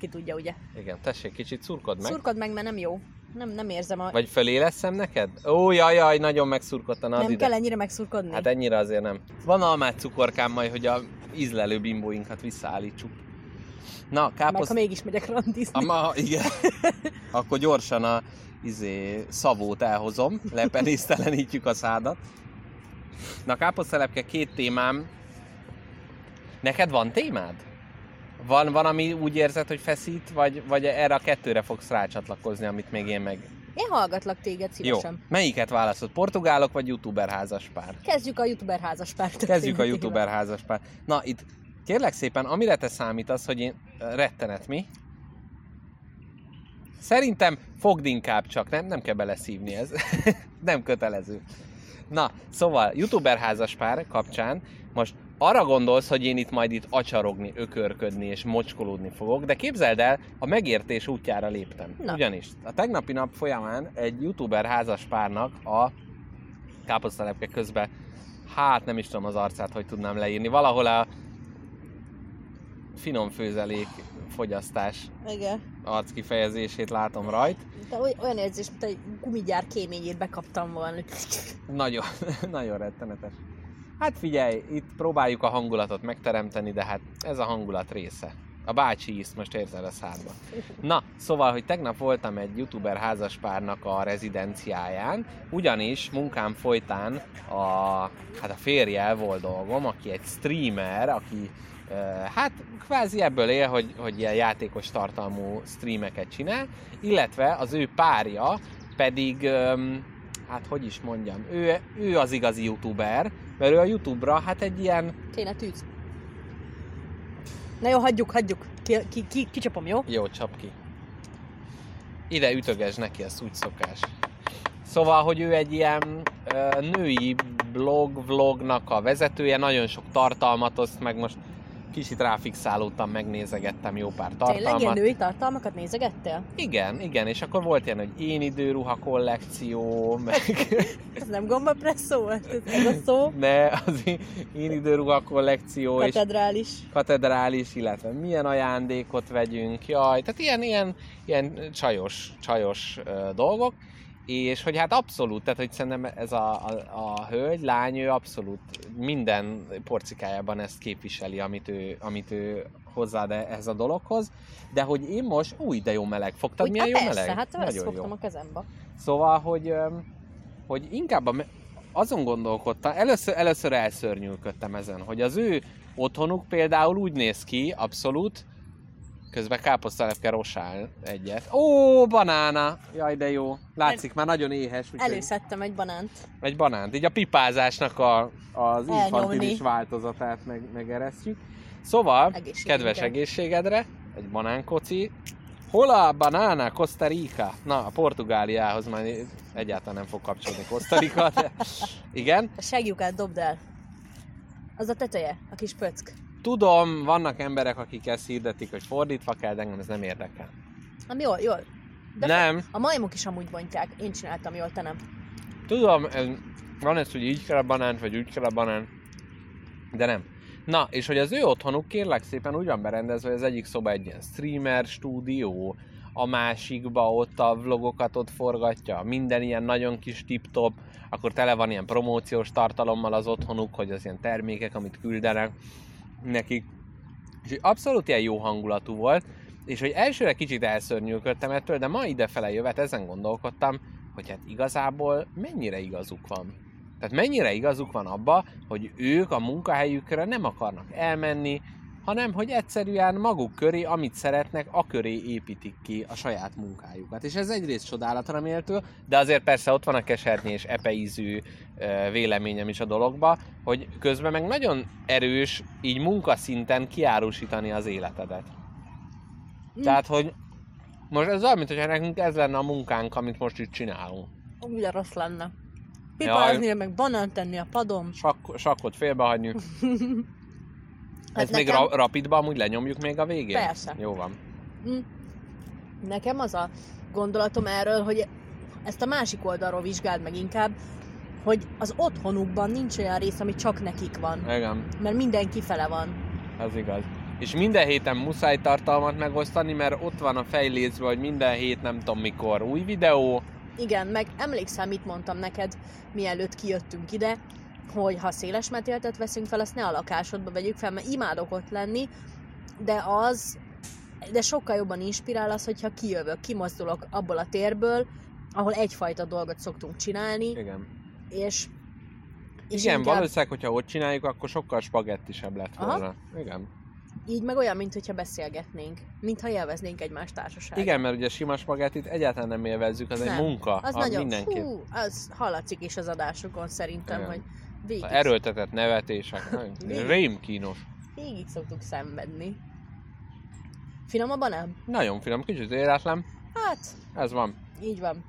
Ki tudja, ugye? Igen, tessék, kicsit szurkod meg. Szurkod meg, mert nem jó. Nem, nem érzem a... Vagy fölé leszem neked? Ó, jaj, jaj, nagyon megszurkodtan az nem ide. kell ennyire megszurkodni? Hát ennyire azért nem. Van almát cukorkám majd, hogy a ízlelő bimbóinkat visszaállítsuk. Na, meg káposzt... ha mégis megyek randizni. Ama, igen. Akkor gyorsan a izé, szavót elhozom, lepenésztelenítjük a szádat. Na, káposztelepke, két témám. Neked van témád? Van, van, ami úgy érzed, hogy feszít, vagy, vagy erre a kettőre fogsz rácsatlakozni, amit még én meg... Én hallgatlak téged Jó. szívesen. Melyiket választod? Portugálok vagy youtuber házaspár? Kezdjük a youtuber házaspárt. Kezdjük a youtuber házaspár. Na, itt kérlek szépen, amire te számítasz, hogy én rettenet mi? Szerintem fogd inkább csak, nem, nem kell beleszívni ez. nem kötelező. Na, szóval, youtuber házaspár kapcsán most arra gondolsz, hogy én itt majd itt acsarogni, ökörködni és mocskolódni fogok, de képzeld el, a megértés útjára léptem. Na. Ugyanis a tegnapi nap folyamán egy youtuber házaspárnak a káposztalepke közben, hát nem is tudom az arcát, hogy tudnám leírni, valahol a finom főzelék fogyasztás Igen. arc kifejezését látom rajt. De oly- olyan érzés, mint egy gumigyár kéményét bekaptam volna. Nagyon, nagyon rettenetes. Hát figyelj, itt próbáljuk a hangulatot megteremteni, de hát ez a hangulat része. A bácsi ízt most érzed a szádba. Na, szóval, hogy tegnap voltam egy youtuber házaspárnak a rezidenciáján, ugyanis munkám folytán a, hát a férjel volt dolgom, aki egy streamer, aki hát kvázi ebből él, hogy, hogy ilyen játékos tartalmú streameket csinál, illetve az ő párja pedig, hát hogy is mondjam, ő, ő az igazi youtuber, mert ő a youtube-ra hát egy ilyen, Kéne tűz. Na jó, hagyjuk, hagyjuk. Ki, ki, ki, kicsapom, jó? jó, csap ki. Ide ütöges neki, ez úgy szokás. Szóval, hogy ő egy ilyen ö, női blog, vlognak a vezetője, nagyon sok tartalmat oszt, meg most kicsit ráfixálódtam, megnézegettem jó pár Tényleg ilyen tartalmat. női tartalmakat nézegettél? Igen, igen, és akkor volt ilyen, hogy én időruha kollekció, meg Ez nem gombapresszó volt? Ez, a szó? ne, az én időruha kollekció, és Katedrális. katedrális, illetve milyen ajándékot vegyünk, jaj, tehát ilyen, ilyen, ilyen csajos, csajos ö, dolgok, és hogy hát abszolút, tehát hogy szerintem ez a, a, a hölgy, lány, ő abszolút minden porcikájában ezt képviseli, amit ő, amit ő hozzáad ehhez a dologhoz, de hogy én most, új, de jó meleg, fogtad, Úgy, milyen hát jó persze, meleg? hát ezt Nagyon fogtam jó. a kezembe. Szóval, hogy, hogy inkább a, azon gondolkodtam, először, először elszörnyűködtem ezen, hogy az ő otthonuk például úgy néz ki, abszolút, közben káposztalepke rosál egyet. Ó, banána! Jaj, de jó. Látszik, már nagyon éhes. úgyhogy Előszedtem egy banánt. Egy banánt. Így a pipázásnak a, az infantilis változatát meg, megeresztjük. Szóval, kedves egészségedre, egy banánkoci. Hol a banana Costa Rica? Na, a Portugáliához már egyáltalán nem fog kapcsolódni Costa Rica, de igen. A segjukát dobd el. Az a teteje, a kis pöck. Tudom, vannak emberek, akik ezt hirdetik, hogy fordítva kell, de engem ez nem érdekel. Nem, jól, jól. De Nem. A majmok is amúgy bontják. Én csináltam jól, te nem. Tudom, ez, van ez, hogy így kell a banánt, vagy úgy kell a banán, de nem. Na, és hogy az ő otthonuk kérlek szépen úgy van berendezve, hogy az egyik szoba egy ilyen streamer stúdió, a másikba ott a vlogokat ott forgatja, minden ilyen nagyon kis tip-top, akkor tele van ilyen promóciós tartalommal az otthonuk, hogy az ilyen termékek, amit küldenek nekik. És abszolút ilyen jó hangulatú volt, és hogy elsőre kicsit elszörnyűködtem ettől, de ma idefele jövet ezen gondolkodtam, hogy hát igazából mennyire igazuk van. Tehát mennyire igazuk van abba, hogy ők a munkahelyükre nem akarnak elmenni, hanem hogy egyszerűen maguk köré, amit szeretnek, a köré építik ki a saját munkájukat. És ez egyrészt csodálatra méltó, de azért persze ott van a kesernyés és epeízű véleményem is a dologba, hogy közben meg nagyon erős így munkaszinten kiárusítani az életedet. Mm. Tehát, hogy most ez olyan, mintha nekünk ez lenne a munkánk, amit most itt csinálunk. Úgy de rossz lenne. Pipázni, meg banánt tenni a padom. Sakk, sakkot félbehagyni. Hát Ez még nekem- ra- rapidba amúgy lenyomjuk még a végén? Persze. Jó van. Mm. Nekem az a gondolatom erről, hogy ezt a másik oldalról vizsgáld meg inkább, hogy az otthonukban nincs olyan rész, ami csak nekik van. Igen, Mert minden kifele van. ez igaz. És minden héten muszáj tartalmat megosztani, mert ott van a fejlécben, hogy minden hét nem tudom mikor új videó. Igen, meg emlékszem, mit mondtam neked, mielőtt kijöttünk ide, hogy ha széles metéltet veszünk fel, azt ne a lakásodba vegyük fel, mert imádok ott lenni, de az, de sokkal jobban inspirál az, hogyha kijövök, kimozdulok abból a térből, ahol egyfajta dolgot szoktunk csinálni, Igen. és, és Igen, inkább valószínűleg, hogyha ott csináljuk, akkor sokkal spagettisebb lett Aha. volna. Igen. így meg olyan, mintha beszélgetnénk, mintha élveznénk egymás társaságát. Igen, mert ugye sima spagettit egyáltalán nem élvezzük, az egy Nem. munka. Az a nagyon, mindenki. hú, az hallatszik is az adásokon szerintem, Igen. hogy végig, Erőltetett nevetések. Rémkínos. végig szoktuk szenvedni. Finomabban nem? Nagyon finom, kicsit éretlen. Hát, Ez van. így van.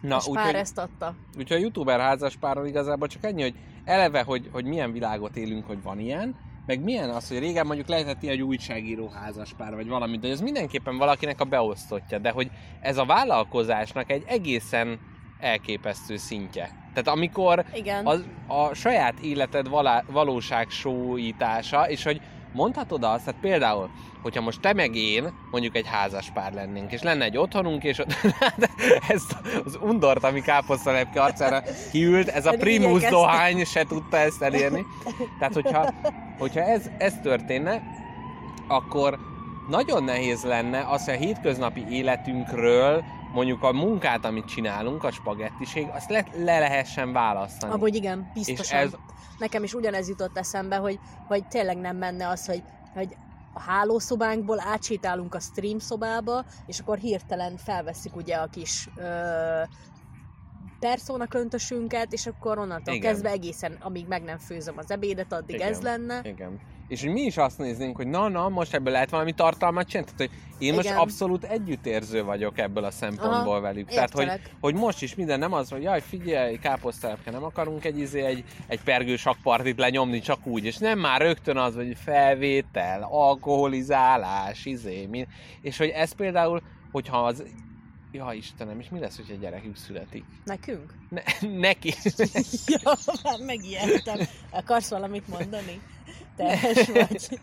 Na, és pár úgyhogy, ezt adta. úgyhogy a youtuber házaspáron igazából csak ennyi, hogy eleve, hogy, hogy milyen világot élünk, hogy van ilyen, meg milyen az, hogy régen mondjuk lehetett ilyen, hogy újságíró házaspár, vagy valami, de ez mindenképpen valakinek a beosztottja, de hogy ez a vállalkozásnak egy egészen elképesztő szintje. Tehát amikor Igen. az, a saját életed valá, valóság sóítása, és hogy mondhatod azt, hát például, hogyha most te meg én mondjuk egy házas pár lennénk, és lenne egy otthonunk, és ott, ezt az undort, ami káposztalepke arcára kiült, ez a primus dohány se tudta ezt elérni. Tehát, hogyha, hogyha ez, ez történne, akkor nagyon nehéz lenne az, hogy a hétköznapi életünkről mondjuk a munkát, amit csinálunk, a spagettiség, azt le, le lehessen választani. Amúgy igen, biztosan. ez- Nekem is ugyanez jutott eszembe, hogy, hogy tényleg nem menne az, hogy, hogy a hálószobánkból átsétálunk a stream szobába, és akkor hirtelen felveszik ugye a kis ö, persona köntösünket, és akkor onnantól Igen. kezdve egészen, amíg meg nem főzöm az ebédet, addig Igen. ez lenne. Igen. És hogy mi is azt néznénk, hogy na, na, most ebből lehet valami tartalmat csinálni. Tehát, hogy én most Igen. abszolút együttérző vagyok ebből a szempontból Aha, velük. Tehát, hogy, hogy most is minden nem az, hogy jaj, figyelj, káposztelepke, nem akarunk egy, izé, egy, egy pergő sakpartit lenyomni csak úgy, és nem már rögtön az, hogy felvétel, alkoholizálás, izé, mi, és hogy ez például, hogyha az Ja, Istenem, és mi lesz, hogyha gyerekük születik? Nekünk? Ne, neki. ja, már megijedtem. Akarsz valamit mondani? Gondterhes vagy.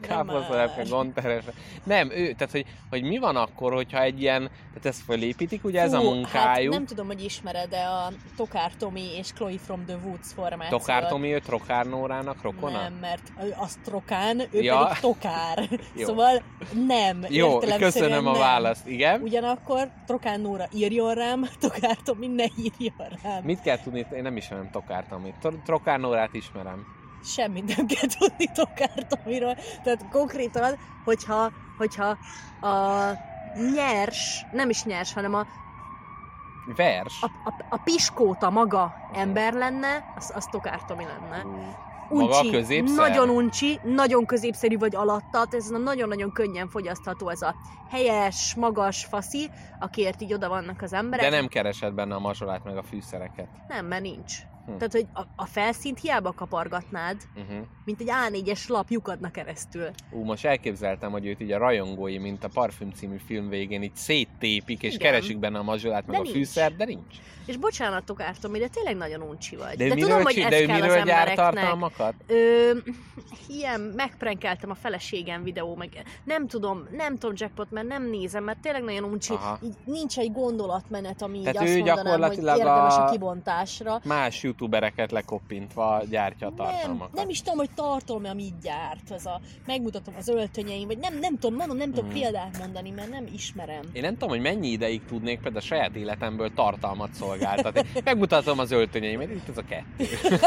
Káposztalepke, gondteres. Nem, ő, tehát hogy, hogy mi van akkor, hogyha egy ilyen, tehát ezt fölépítik, ugye ez a Fú, munkájuk. Hát nem tudom, hogy ismered, de a Tokár Tomi és Chloe from the Woods formáció. Tokár Tomi, ő Trokár Nórának rokona? Nem, mert az Trokán, ő Ja. pedig Tokár. Jó. szóval nem. Jó, köszönöm a választ, igen. Ugyanakkor Trokán Nóra írjon rám, Tokár Tomi ne írjon rám. Mit kell tudni, én nem ismerem Tokár Tomit. Tro- Trokár Nórát ismerem. Semmit nem kell tudni Tokár Tomiról. Tehát konkrétan, hogyha, hogyha a nyers, nem is nyers, hanem a, Vers. a, a, a piskóta maga ember lenne, az, az Tokár Tomi lenne. Maga Uncsi, középszer? nagyon uncsi, nagyon középszerű vagy alatta, ez nagyon-nagyon könnyen fogyasztható ez a helyes, magas faszi, akiért így oda vannak az emberek. De nem keresed benne a mazsolát meg a fűszereket. Nem, mert nincs. Hm. Tehát, hogy a, a felszínt hiába kapargatnád, Uh-huh. mint egy A4-es lap lyukadna keresztül. Ú, most elképzeltem, hogy őt így a rajongói, mint a Parfüm című film végén így széttépik, és Igen. keresik benne a mazsolát meg De a nincs. fűszert, de nincs. És bocsánat, Tokártom, de tényleg nagyon uncsi vagy. De, De, miről, tudom, hogy ez de kell az embereknek. tartalmakat? Ö, ilyen, megprenkeltem a feleségem videó, meg nem tudom, nem tudom jackpot, mert nem nézem, mert tényleg nagyon uncsi, Aha. így nincs egy gondolatmenet, ami így Tehát azt ő mondanám, hogy érdemes a... a- kibontásra. Más youtubereket lekoppintva gyártja a Nem, tartalmakat. nem is tudom, hogy tartalom, ami így gyárt. Ez a, megmutatom az öltönyeim, vagy nem, nem tudom, mondom, nem tudok Mhm. példát mondani, mert nem ismerem. Én nem tudom, hogy mennyi ideig tudnék például a saját életemből tartalmat szolgáltatni. Megmutatom az öltönyeimet, itt ez a kettő.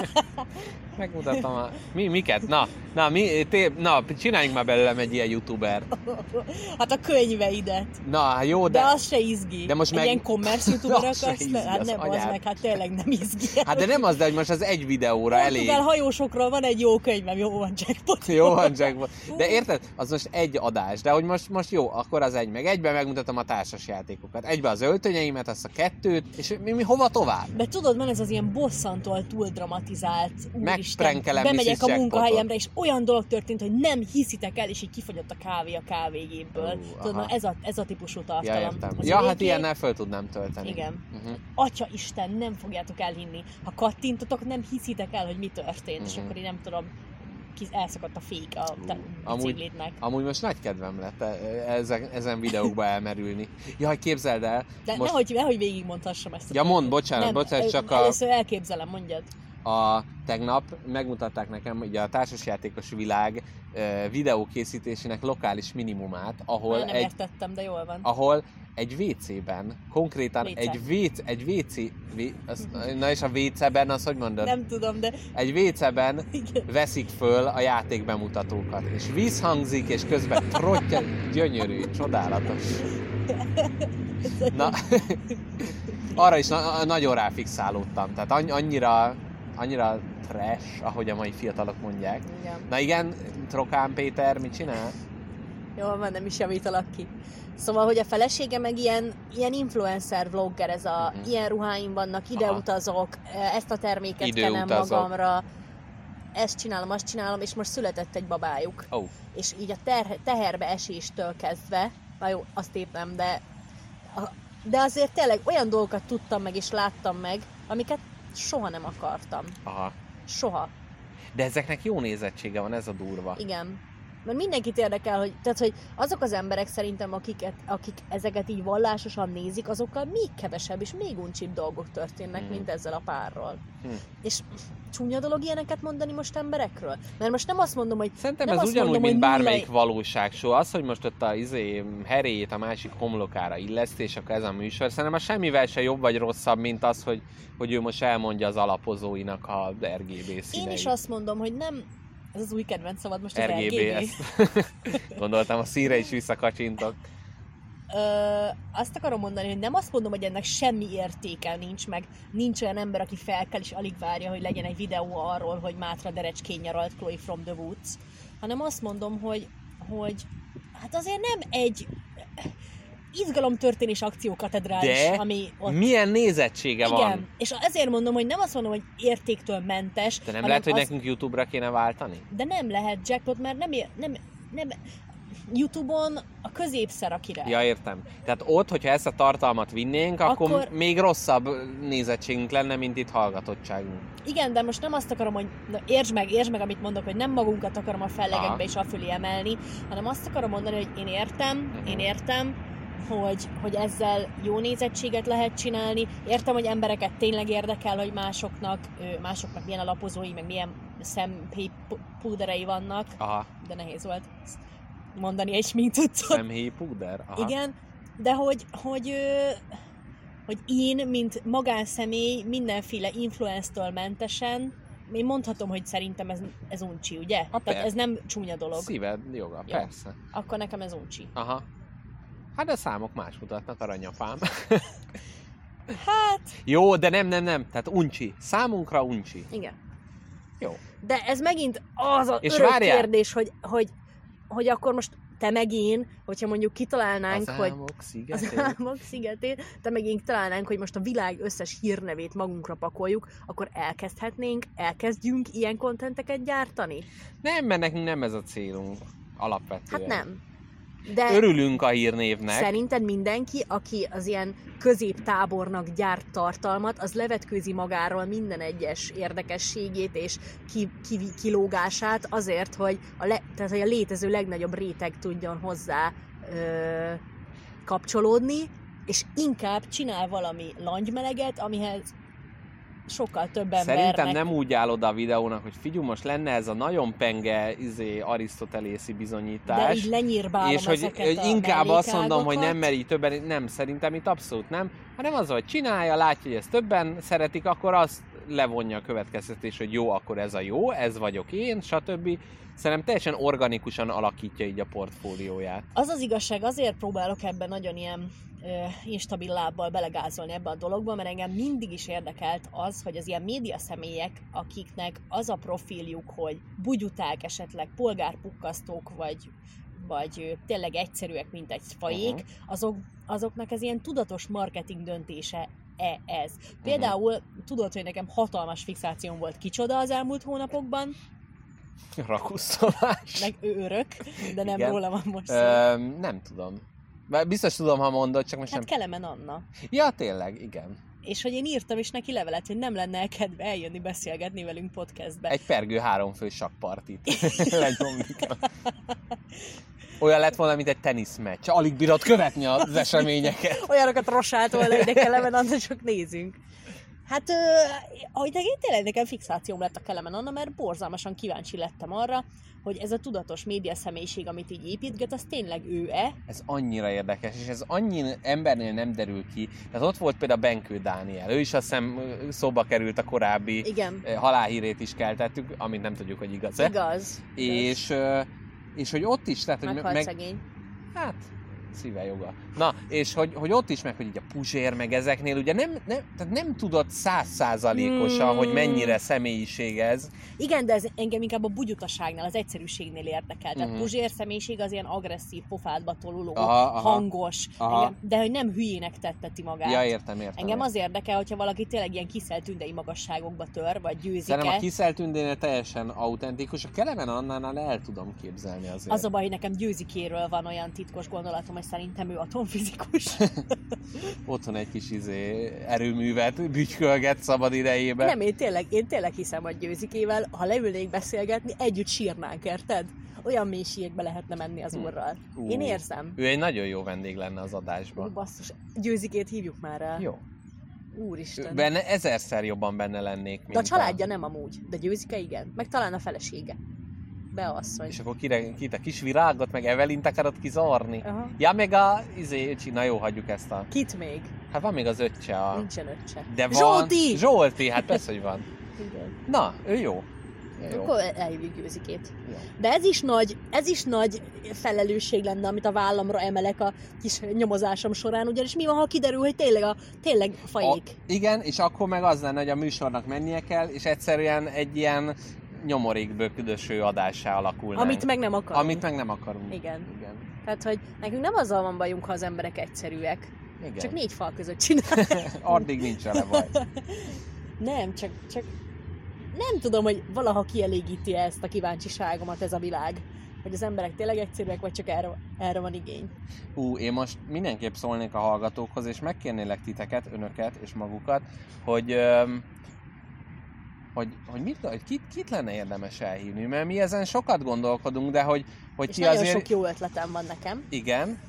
Megmutatom a... Mi, miket? Na, na, mi, té, na, csináljunk már belőlem egy ilyen youtuber. Hát a könyveidet. Na, hát jó, De, de... az se izgi. de most Egy meg- ilyen commerce youtuber Az akarsz? Hát az nem, az anyád. meg, hát tényleg nem izgi. Hát de nem az, de hogy most az egy videóra elég. Portugál hajósokról van egy jó könyvem, jó van jackpot. Jó van, Jack. De érted? Az most egy adás, de hogy most, most jó, akkor az egy, meg egyben megmutatom a társas játékokat. Egyben az öltönyeimet, azt a kettőt, és mi, mi hova tovább? De tudod, van ez az ilyen bosszantól túl dramatizált, úristen, bemegyek a munkahelyemre, és olyan dolog történt, hogy nem hiszitek el, és így kifogyott a kávé a kávégépből. Ó, tudod, na ez a, ez a típusú Ja, tartalom. értem. Az Ja, hát ilyennel föl tudnám tölteni. Igen. Uh-huh. Atya Isten, nem fogjátok elhinni. Ha kattintotok, nem hiszitek el, hogy mi történt, és Mhm. akkor én nem tudom, ki elszakadt a fék a te amúgy-. Amúgy most nagy kedvem lett e- ezen, ezen videókba elmerülni. Jaj, képzeld el, De most nehogy, nehogy végigmondhassam ezt. a Ja, mondd, bocsánat, nem, bocsánat, csak a- Először elképzelem, mondjad. a tegnap megmutatták nekem ugye a társasjátékos világ e, videókészítésének lokális minimumát, ahol Már nem egy, értettem, de jól van. ahol egy WC-ben, konkrétan WC. egy WC, egy WC, az, na és a WC-ben, az hogy mondod? Nem tudom, de Egy WC-ben veszik föl a játék bemutatókat, és vízhangzik, és közben trottya, gyönyörű, csodálatos. Na, arra is na- nagyon ráfixálódtam, tehát anny- annyira, annyira trash, ahogy a mai fiatalok mondják. Igen. Na igen, Trokán Péter mit csinál? Jól van, nem is javítalak ki. Szóval, hogy a felesége meg ilyen, ilyen influencer vlogger, ez a Mhm. ilyen ruháim vannak, ide Aha. utazok, ezt a terméket kenem Időutazok. magamra, ezt csinálom, azt csinálom, és most született egy babájuk. Oh, És így a ter- teherbe eséstől kezdve, na jó, azt épp nem, de, de azért tényleg olyan dolgokat tudtam meg és láttam meg, amiket soha nem akartam. aha. Soha. De ezeknek jó nézettsége van, ez a durva. Igen. Mert mindenkit érdekel, hogy, tehát, hogy azok az emberek szerintem, akiket, akik ezeket így vallásosan nézik, azokkal még kevesebb és még uncsibb dolgok történnek, Hmm. mint ezzel a párról. Hm. És csúnya dolog ilyeneket mondani most emberekről? Mert most nem azt mondom, hogy Szerintem Nem ez azt ugyanúgy, mondom, mint bármelyik nulla- valóság show. Az, hogy most ott a izé, heréjét a másik homlokára illeszt, és akkor ez a műsor, szerintem a semmivel se jobb vagy rosszabb, mint az, hogy, hogy ő most elmondja az alapozóinak a RGB színeit. én is azt mondom, hogy nem, ez az új kedvenc szavad most az RGB, RGB. gondoltam, a színre is visszakacsintok. Ö, azt akarom mondani, hogy nem azt mondom, hogy ennek semmi értéke nincs, meg nincs olyan ember, aki fel kell és alig várja, hogy legyen egy videó arról, hogy Mátra Derecskén nyaralt Chloe from the Woods, hanem azt mondom, hogy, hogy hát azért nem egy izgalomtörténés akciókatedrális, De ami ott... Milyen nézettsége Igen, van? és ezért mondom, hogy nem azt mondom, hogy értéktől mentes, De nem lehet, hogy az- nekünk YouTube-ra kéne váltani? de nem lehet jackpot, mert nem, ér, nem, nem Youtube-on a középszer a király. Ja, értem. Tehát ott, hogyha ezt a tartalmat vinnénk, akkor, Akkor- még rosszabb nézettségünk lenne, mint itt hallgatottságunk. Igen, de most nem azt akarom, hogy na, értsd meg, értsd meg, amit mondok, hogy nem magunkat akarom a fellegekbe és afölé emelni, hanem azt akarom mondani, hogy én értem, Mhm. én értem, hogy, hogy ezzel jó nézettséget lehet csinálni. Értem, hogy embereket tényleg érdekel, hogy másoknak, másoknak milyen alapozói, meg milyen szempúderei vannak, Aha, de nehéz volt ezt mondani egy smincuccot. szemhéj púder. Aha. Igen, de hogy, hogy, hogy én, mint magánszemély, mindenféle influence-től mentesen, én mondhatom, hogy szerintem ez, ez uncsi, ugye? Tehát persze. ez nem csúnya dolog. Szíved joga, Jó. persze. Akkor nekem ez uncsi. Aha. Hát a számok más mutatnak, aranyapám. Hát, Jó, de nem, nem, nem. Tehát uncsi. Számunkra uncsi. igen. Jó. De ez megint az a És örök várjál! kérdés, hogy, hogy, hogy akkor most te meg én, hogyha mondjuk kitalálnánk, Az hogy álmok az szigetén. álmok szigetén, te meg én találnánk, hogy most a világ összes hírnevét magunkra pakoljuk, akkor elkezdhetnénk, elkezdjünk ilyen kontenteket gyártani? Nem, mert nekünk nem ez a célunk. Alapvetően. Hát nem. De Örülünk a hírnévnek. szerinted mindenki, aki az ilyen középtábornak gyárt tartalmat, az levetkőzi magáról minden egyes érdekességét és ki, ki, kilógását azért, hogy a, le, tehát, hogy a létező legnagyobb réteg tudjon hozzá ö, kapcsolódni, és inkább csinál valami langymeleget, amihez sokkal több embernek... Szerintem nem úgy áll oda a videónak, hogy figyelj, most lenne ez a nagyon penge izé, arisztotelészi de bizonyítás. így lenyírbálom és hogy, hogy inkább azt mondom, hogy nem meri többen, nem, szerintem itt abszolút nem, hanem az, hogy csinálja, látja, hogy ezt többen szeretik, akkor azt levonja a következtetés, hogy jó, akkor ez a jó, ez vagyok én, stb. Szerintem teljesen organikusan alakítja így a portfólióját. Az az igazság, azért próbálok ebben nagyon ilyen instabil lábbal belegázolni ebbe a dologba, mert engem mindig is érdekelt az, hogy az ilyen média személyek, akiknek az a profiljuk, hogy bugyuták esetleg, polgárpukkasztók, vagy vagy tényleg egyszerűek, mint egy fajék, Mhm. azok, azoknak ez ilyen tudatos marketing döntése e ez. Például tudod, hogy nekem hatalmas fixációm volt kicsoda az elmúlt hónapokban, Rakuszolás. meg ő örök, de nem Igen. róla van most. Ö, nem tudom. Bár Biztos tudom, ha mondod, csak most Hát nem. Kelemen Anna. Ja, tényleg, igen. És hogy én írtam is neki levelet, hogy nem lenne kedve eljönni beszélgetni velünk podcastbe. Egy pergő háromfő sakpartit lenyomni. Olyan lett volna, mint egy teniszmeccs. Alig bírod követni az eseményeket. Olyanokat rosált volna ide Kelemen Anna, csak nézünk. Hát, ahogy én tényleg nekem fixációm lett a Kelemen Anna, mert borzalmasan kíváncsi lettem arra, hogy ez a tudatos média személyiség, amit így építget, az tényleg ő-e? Ez annyira érdekes, és ez annyi embernél nem derül ki. Tehát ott volt például Benkő Dániel. Ő is azt hiszem szóba került a korábbi Igen, halálhírét is keltettük, amit nem tudjuk, hogy igaz-e. igaz. És, ö, és hogy ott is, tehát hogy Meghalt meg, szegény. Hát, szíve joga. Na, és hogy, hogy ott is meg, hogy így a Puzsér, meg ezeknél, ugye nem, nem, tehát nem tudod százszázalékosan, Hmm. hogy mennyire személyiség ez. Igen, de ez engem inkább a bugyutaságnál, az egyszerűségnél érdekel. Tehát Mhm. Puzsér személyiség az ilyen agresszív, pofádba toluló, Aha, aha. hangos, Aha. Engem, de hogy nem hülyének tetteti magát. Ja, értem, értem. Engem az érdekel, hogyha valaki tényleg ilyen kiszeltündei magasságokba tör, vagy győzik Szerintem a. Kiszeltündénél teljesen autentikus, a Kelemen Annánál el tudom képzelni azért. Az a baj, hogy nekem győzikéről van olyan titkos gondolatom, hogy szerintem ő atomfizikus. Otthon egy kis izé, erőművet bütykölget szabad idejében. nem, én tényleg, én tényleg hiszem, hogy győzikével, ha leülnék beszélgetni, együtt sírnánk, érted? Olyan mélységbe lehetne menni az Hm. úrral. Ú. Én érzem. Ő egy nagyon jó vendég lenne az adásban. basszus, győzikét hívjuk már el. Jó. Úristen. Benne ezerszer jobban benne lennék, mint De a családja nem amúgy, de győzike igen. Meg talán a felesége. Beasszony. És akkor kire, kit a kis virágot, meg Evelint akarod kizarni? Aha. Ja, meg a izé, öcsi, na jó, hagyjuk ezt a... Kit még? Hát van még az öccse a... Nincsen öccse. De van... Zsolti! Zsolti, hát persze, hogy van. Igen. Na, ő jó. Jó. Akkor elhívjuk győzikét. jó. De ez is nagy, ez is nagy felelősség lenne, amit a vállamra emelek a kis nyomozásom során, ugyanis mi van, ha kiderül, hogy tényleg a tényleg fajék. A, igen, és akkor meg az lenne, hogy a műsornak mennie kell, és egyszerűen egy ilyen nyomorékböködöső adássá alakulna. Amit meg nem akarunk. Amit meg nem akarunk. Igen. Igen. Tehát, hogy nekünk nem azzal van bajunk, ha az emberek egyszerűek. Igen. Csak négy fal között csinálják. Addig nincs vele baj. Nem, csak, csak nem tudom, hogy valaha kielégíti ezt a kíváncsiságomat ez a világ. hogy az emberek tényleg egyszerűek, vagy csak erre, erre van igény. Hú, én most mindenképp szólnék a hallgatókhoz, és megkérnélek titeket, önöket és magukat, hogy öm, hogy, hogy, mit, hogy kit, kit lenne érdemes elhívni, mert mi ezen sokat gondolkodunk, de hogy, hogy És ti nagyon azért... sok jó ötletem van nekem. Igen,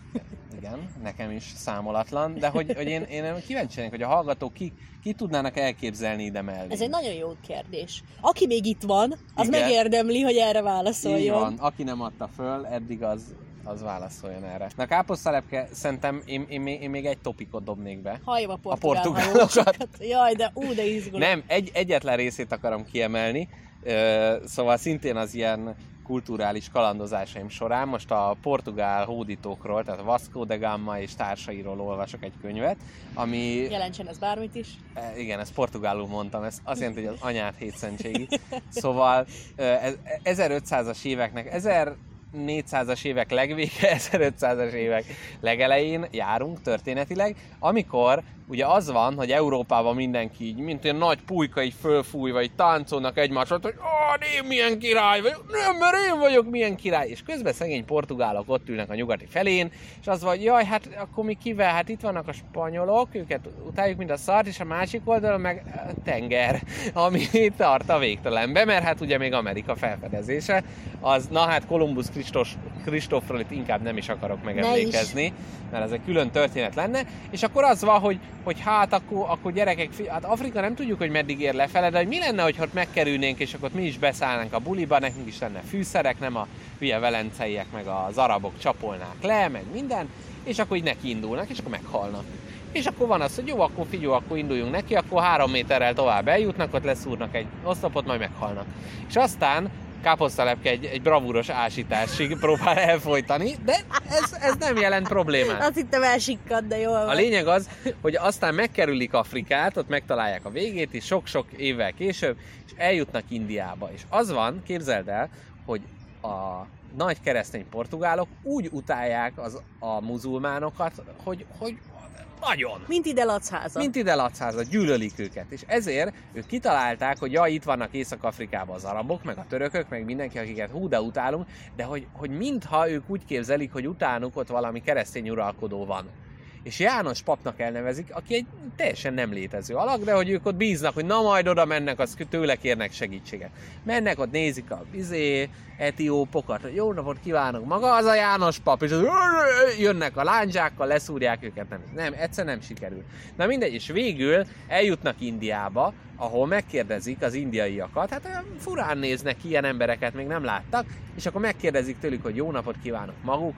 igen, nekem is számolatlan, de hogy, hogy én, én kíváncsi lennék, hogy a hallgatók ki, ki tudnának elképzelni ide mellé. Ez egy nagyon jó kérdés. Aki még itt van, az Igen. megérdemli, hogy erre Így válaszoljon. van, aki nem adta föl, eddig az, az válaszoljon erre. Na káposztalepke, szerintem én, én, még- én még egy topikot dobnék be. Halljam a portugál portugálokat. hajósokat. Jaj, de ú, de izgulok. Nem, egy, egyetlen részét akarom kiemelni, szóval szintén az ilyen kulturális kalandozásaim során most a portugál hódítókról, tehát Vasco de Gama és társairól olvasok egy könyvet, ami Jelentsen ez bármit is. E, Igen, ezt portugálul mondtam, ez azt jelenti, hogy az anyát hétszentségi. Szóval ö, ez- 1500-as éveknek, 1400-as évek legvége, 1500-as évek legelején járunk történetileg, amikor ugye az van, hogy Európában mindenki így, mint egy nagy pulyka így fölfúj, vagy táncolnak egymásra, hogy ah, én milyen király vagyok, nem, mert én vagyok milyen király, és közben szegény portugálok ott ülnek a nyugati felén, és az vagy, jaj, hát akkor mi kivel, hát itt vannak a spanyolok, őket utáljuk, mint a szart, és a másik oldalon meg tenger, ami tart a végtelenbe, mert hát ugye még Amerika felfedezése, az, na hát Kolumbusz Kristos, Kristófról itt inkább nem is akarok megemlékezni, mert ez egy külön történet lenne, és akkor az van, hogy, hogy hát akkor, akkor gyerekek, hát Afrika nem tudjuk, hogy meddig ér lefele, de hogy mi lenne, hogy ott megkerülnénk, és akkor mi is beszállnánk a buliba, nekünk is lenne fűszerek, nem a hülye velenceiek, meg az arabok csapolnák le, meg minden, és akkor így neki indulnak, és akkor meghalnak. És akkor van az, hogy jó, akkor figyelj, akkor induljunk neki, akkor három méterrel tovább eljutnak, ott leszúrnak egy oszlopot, majd meghalnak. És aztán káposztalepke egy, egy bravúros ásításig próbál elfolytani, de ez, ez nem jelent problémát. Azt hittem elsikkad, de jól A van. lényeg az, hogy aztán megkerülik Afrikát, ott megtalálják a végét, és sok-sok évvel később, és eljutnak Indiába. És az van, képzeld el, hogy a nagy keresztény portugálok úgy utálják az, a muzulmánokat, hogy, hogy nagyon. Mint ide Lacháza. Mint ide Lacháza, gyűlölik őket. És ezért ők kitalálták, hogy ja, itt vannak Észak-Afrikában az arabok, meg a törökök, meg mindenki, akiket hú, de utálunk, de hogy, hogy mintha ők úgy képzelik, hogy utánuk ott valami keresztény uralkodó van. És János papnak elnevezik, aki egy teljesen nem létező alak, de hogy ők ott bíznak, hogy na majd oda mennek, az tőle kérnek segítséget. Mennek, ott nézik a izé, etiópokat, hogy jó napot kívánok, maga az a János pap, és az, jönnek a lándzsákkal, leszúrják őket, nem, nem, egyszer nem sikerül. Na mindegy, és végül eljutnak Indiába, ahol megkérdezik az indiaiakat, hát furán néznek ilyen embereket még nem láttak, és akkor megkérdezik tőlük, hogy jó napot kívánok maguk,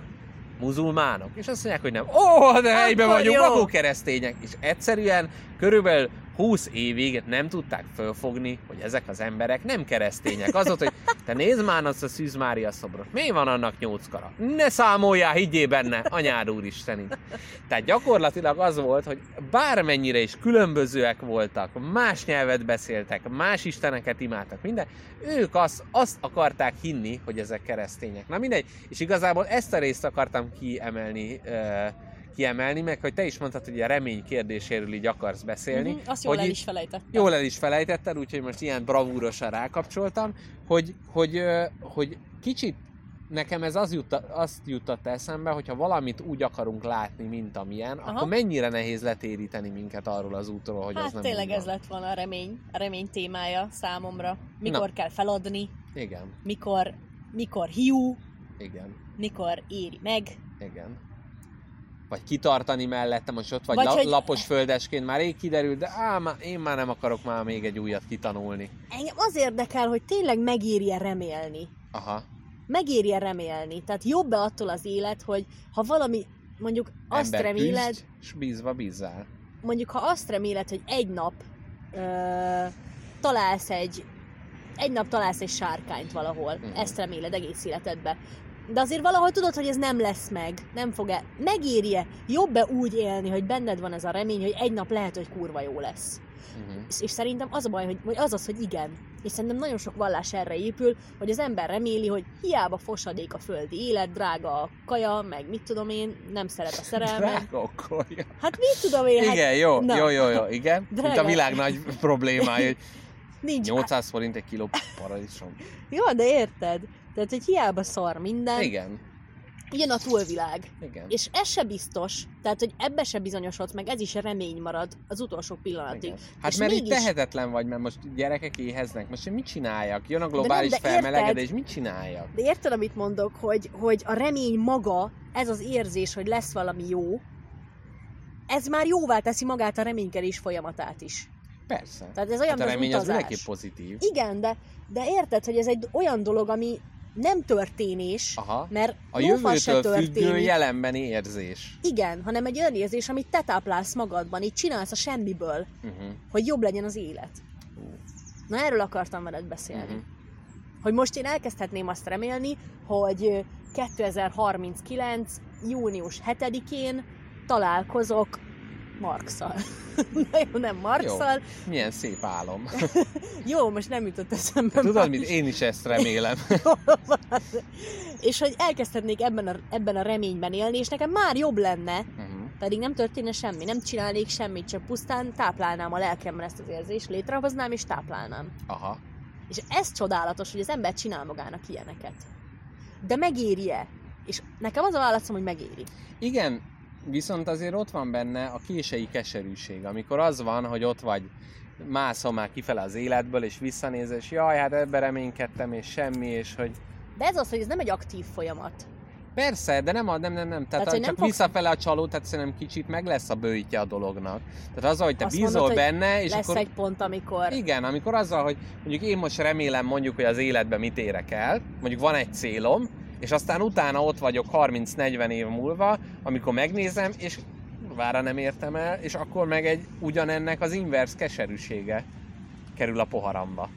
muzulmánok, és azt mondják, hogy nem. Ó, de helyben Akkor vagyunk, maguk keresztények, és egyszerűen körülbelül 20 évig nem tudták fölfogni, hogy ezek az emberek nem keresztények. Az volt, hogy te nézd már azt a Szűz Mária szobrot, mi van annak nyolc kara? Ne számoljál, higgyél benne, anyád úristeni. Tehát gyakorlatilag az volt, hogy bármennyire is különbözőek voltak, más nyelvet beszéltek, más isteneket imádtak, minden, ők azt, azt akarták hinni, hogy ezek keresztények. Na mindegy, és igazából ezt a részt akartam kiemelni, kiemelni, meg hogy te is mondtad, hogy a remény kérdéséről így akarsz beszélni. Mhm, Azt jól hogy el is felejtettem. Jól el is felejtetted, úgyhogy most ilyen bravúrosan rákapcsoltam, hogy, hogy, hogy kicsit nekem ez az jutta, azt juttatta eszembe, hogyha valamit úgy akarunk látni, mint amilyen, Aha. akkor mennyire nehéz letéríteni minket arról az útról, hogy az Hát nem tényleg úgy van. ez lett volna a remény, a remény témája számomra. Mikor Na. kell feladni, Igen, mikor, mikor hiú, igen, mikor éri meg. igen. Vagy kitartani mellette, most ott vagy, Vagy la, hogy- lapos földesként, már rég kiderült, de á, má, én már nem akarok már még egy újat kitanulni. Engem az érdekel, hogy tényleg megéri-e remélni. Aha, Megéri-e remélni. Tehát jobb-e attól az élet, hogy ha valami, mondjuk azt ember reméled, küzd, s bízva bízzál. mondjuk ha azt reméled, hogy egy nap ö, találsz egy egy nap találsz egy sárkányt valahol, Mhm. ezt reméled egész életedbe. De azért valahogy tudod, hogy ez nem lesz meg, nem fog-e, megéri-e, jobb-e úgy élni, hogy benned van ez a remény, hogy egy nap lehet, hogy kurva jó lesz. Uh-huh. És, és szerintem az a baj, hogy, hogy az az, hogy igen. És szerintem nagyon sok vallás erre épül, hogy az ember reméli, hogy hiába fosadék a földi élet, drága a kaja, meg mit tudom én, nem szeret a szerelmet. Drága okolja. Hát mit tudom én, hát Igen, jó, na. jó, jó, jó, igen. Mint Drága. a világ nagy problémája, hogy nincs. 800 forint egy kiló paradicsom. Jó, de érted? Tehát, hogy hiába szar minden, Igen, jön a túlvilág. igen. És ez se biztos, tehát, hogy ebbe se bizonyosodsz meg, ez is remény marad az utolsó pillanatig. Igen. Hát És mert így mégis- tehetetlen vagy, mert most gyerekek éheznek, most én mit csináljak? Jön a globális de érted? felmelegedés, mit csináljak? De érted, amit mondok, hogy, hogy a remény maga, ez az érzés, hogy lesz valami jó, ez már jóvá teszi magát a reménykedés folyamatát is. Persze. Tehát ez olyan, hát a remény az mindenképp pozitív. Igen, de, de érted, hogy ez egy olyan dolog, ami nem történés, Aha. mert A lófasz se jövőtől függő történik. jelenbeni érzés. Igen, hanem egy olyan érzés, amit te táplálsz magadban, így csinálsz a semmiből, Uh-huh. hogy jobb legyen az élet. Na erről akartam veled beszélni. Uh-huh. Hogy most én elkezdhetném azt remélni, hogy ö, 2039. június 7-én találkozok Markszal. Na jó, nem Markszal. Milyen szép álom. Jó. jó, most nem jutott eszembe. Tudod Marx. mit? Én is ezt remélem. és hogy elkezdhetnék ebben a, ebben a reményben élni, és nekem már jobb lenne, Uh-huh. pedig nem történne semmi, nem csinálnék semmit, csak pusztán táplálnám a lelkemben ezt az érzést, létrehoznám és táplálnám. Aha. És ez csodálatos, hogy az ember csinál magának ilyeneket. De megéri-e? És nekem az a válaszom, hogy megéri. Igen, viszont azért ott van benne a kései keserűség, amikor az van, hogy ott vagy, mászom már kifele az életből, és visszanéz, és jaj, hát ebben reménykedtem, és semmi, és hogy De ez az, hogy ez nem egy aktív folyamat. Persze, de nem, a, nem, nem, nem. Tehát, Tehát, csak nem visszafele a csaló, tehát szerintem kicsit meg lesz a bőjtje a dolognak. Tehát az, hogy te Azt bízol mondod, benne, és Lesz akkor... egy pont, amikor... Igen, amikor azzal, hogy mondjuk én most remélem mondjuk, hogy az életben mit érek el, mondjuk van egy célom, és aztán utána ott vagyok 30-40 év múlva, amikor megnézem, és vára nem értem el, és akkor meg egy ugyanennek az inverse keserűsége kerül a poharamba.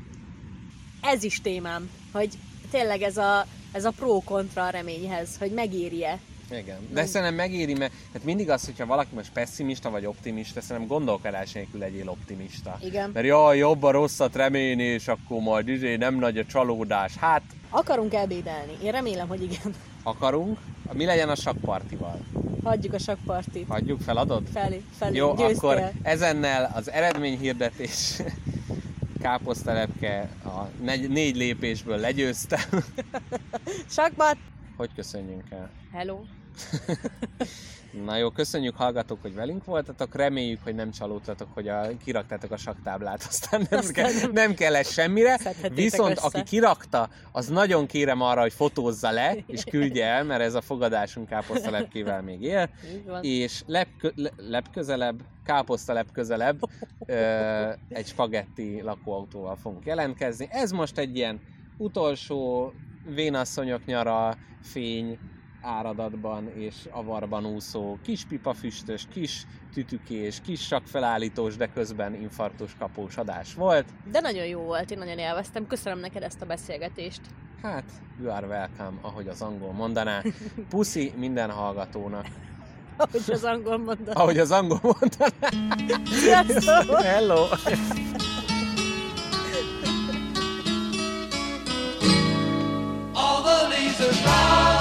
Ez is témám, hogy tényleg ez a, ez a pro-kontra a reményhez, hogy megéri-e. Igen. De Nem. szerintem megéri, mert hát mindig az, hogyha valaki most pessimista vagy optimista, szerintem gondolkodás nélkül legyél optimista. Igen. Mert jaj, jobb a rosszat remélni, és akkor majd izé nem nagy a csalódás. Hát, Akarunk elbédelni? Én remélem, hogy igen. akarunk. Mi legyen a sakpartival? Hagyjuk a sakpartit. Hagyjuk, feladod? Felé, felé, Jó, győztél. akkor ezennel az eredményhirdetés káposztelepke a negy, négy lépésből legyőztem. Sakpat! Hogy köszönjünk el? Hello! Na jó, köszönjük hallgatók, hogy velünk voltatok, reméljük, hogy nem csalódtatok, hogy a, kiraktátok a saktáblát, aztán nem, Aztán kell, nem- nem kellett semmire, Szedhetétek viszont össze. aki kirakta, az nagyon kérem arra, hogy fotózza le, és küldje el, mert ez a fogadásunk káposztalepkével még él, és lep, le, lep közelebb, káposztalep közelebb ö, egy spagetti lakóautóval fogunk jelentkezni. Ez most egy ilyen utolsó vénasszonyok nyara fény áradatban és avarban úszó kis pipafüstös, kis tütükés, kis sakfelállítós, de közben infarktus kapós adás volt. De nagyon jó volt, én nagyon élveztem. Köszönöm neked ezt a beszélgetést. Hát, you are welcome, ahogy az angol mondaná. Puszi minden hallgatónak. Ahogy az angol mondta. Ahogy az angol mondaná. Sziasztok! Hello! All the leaves are brown.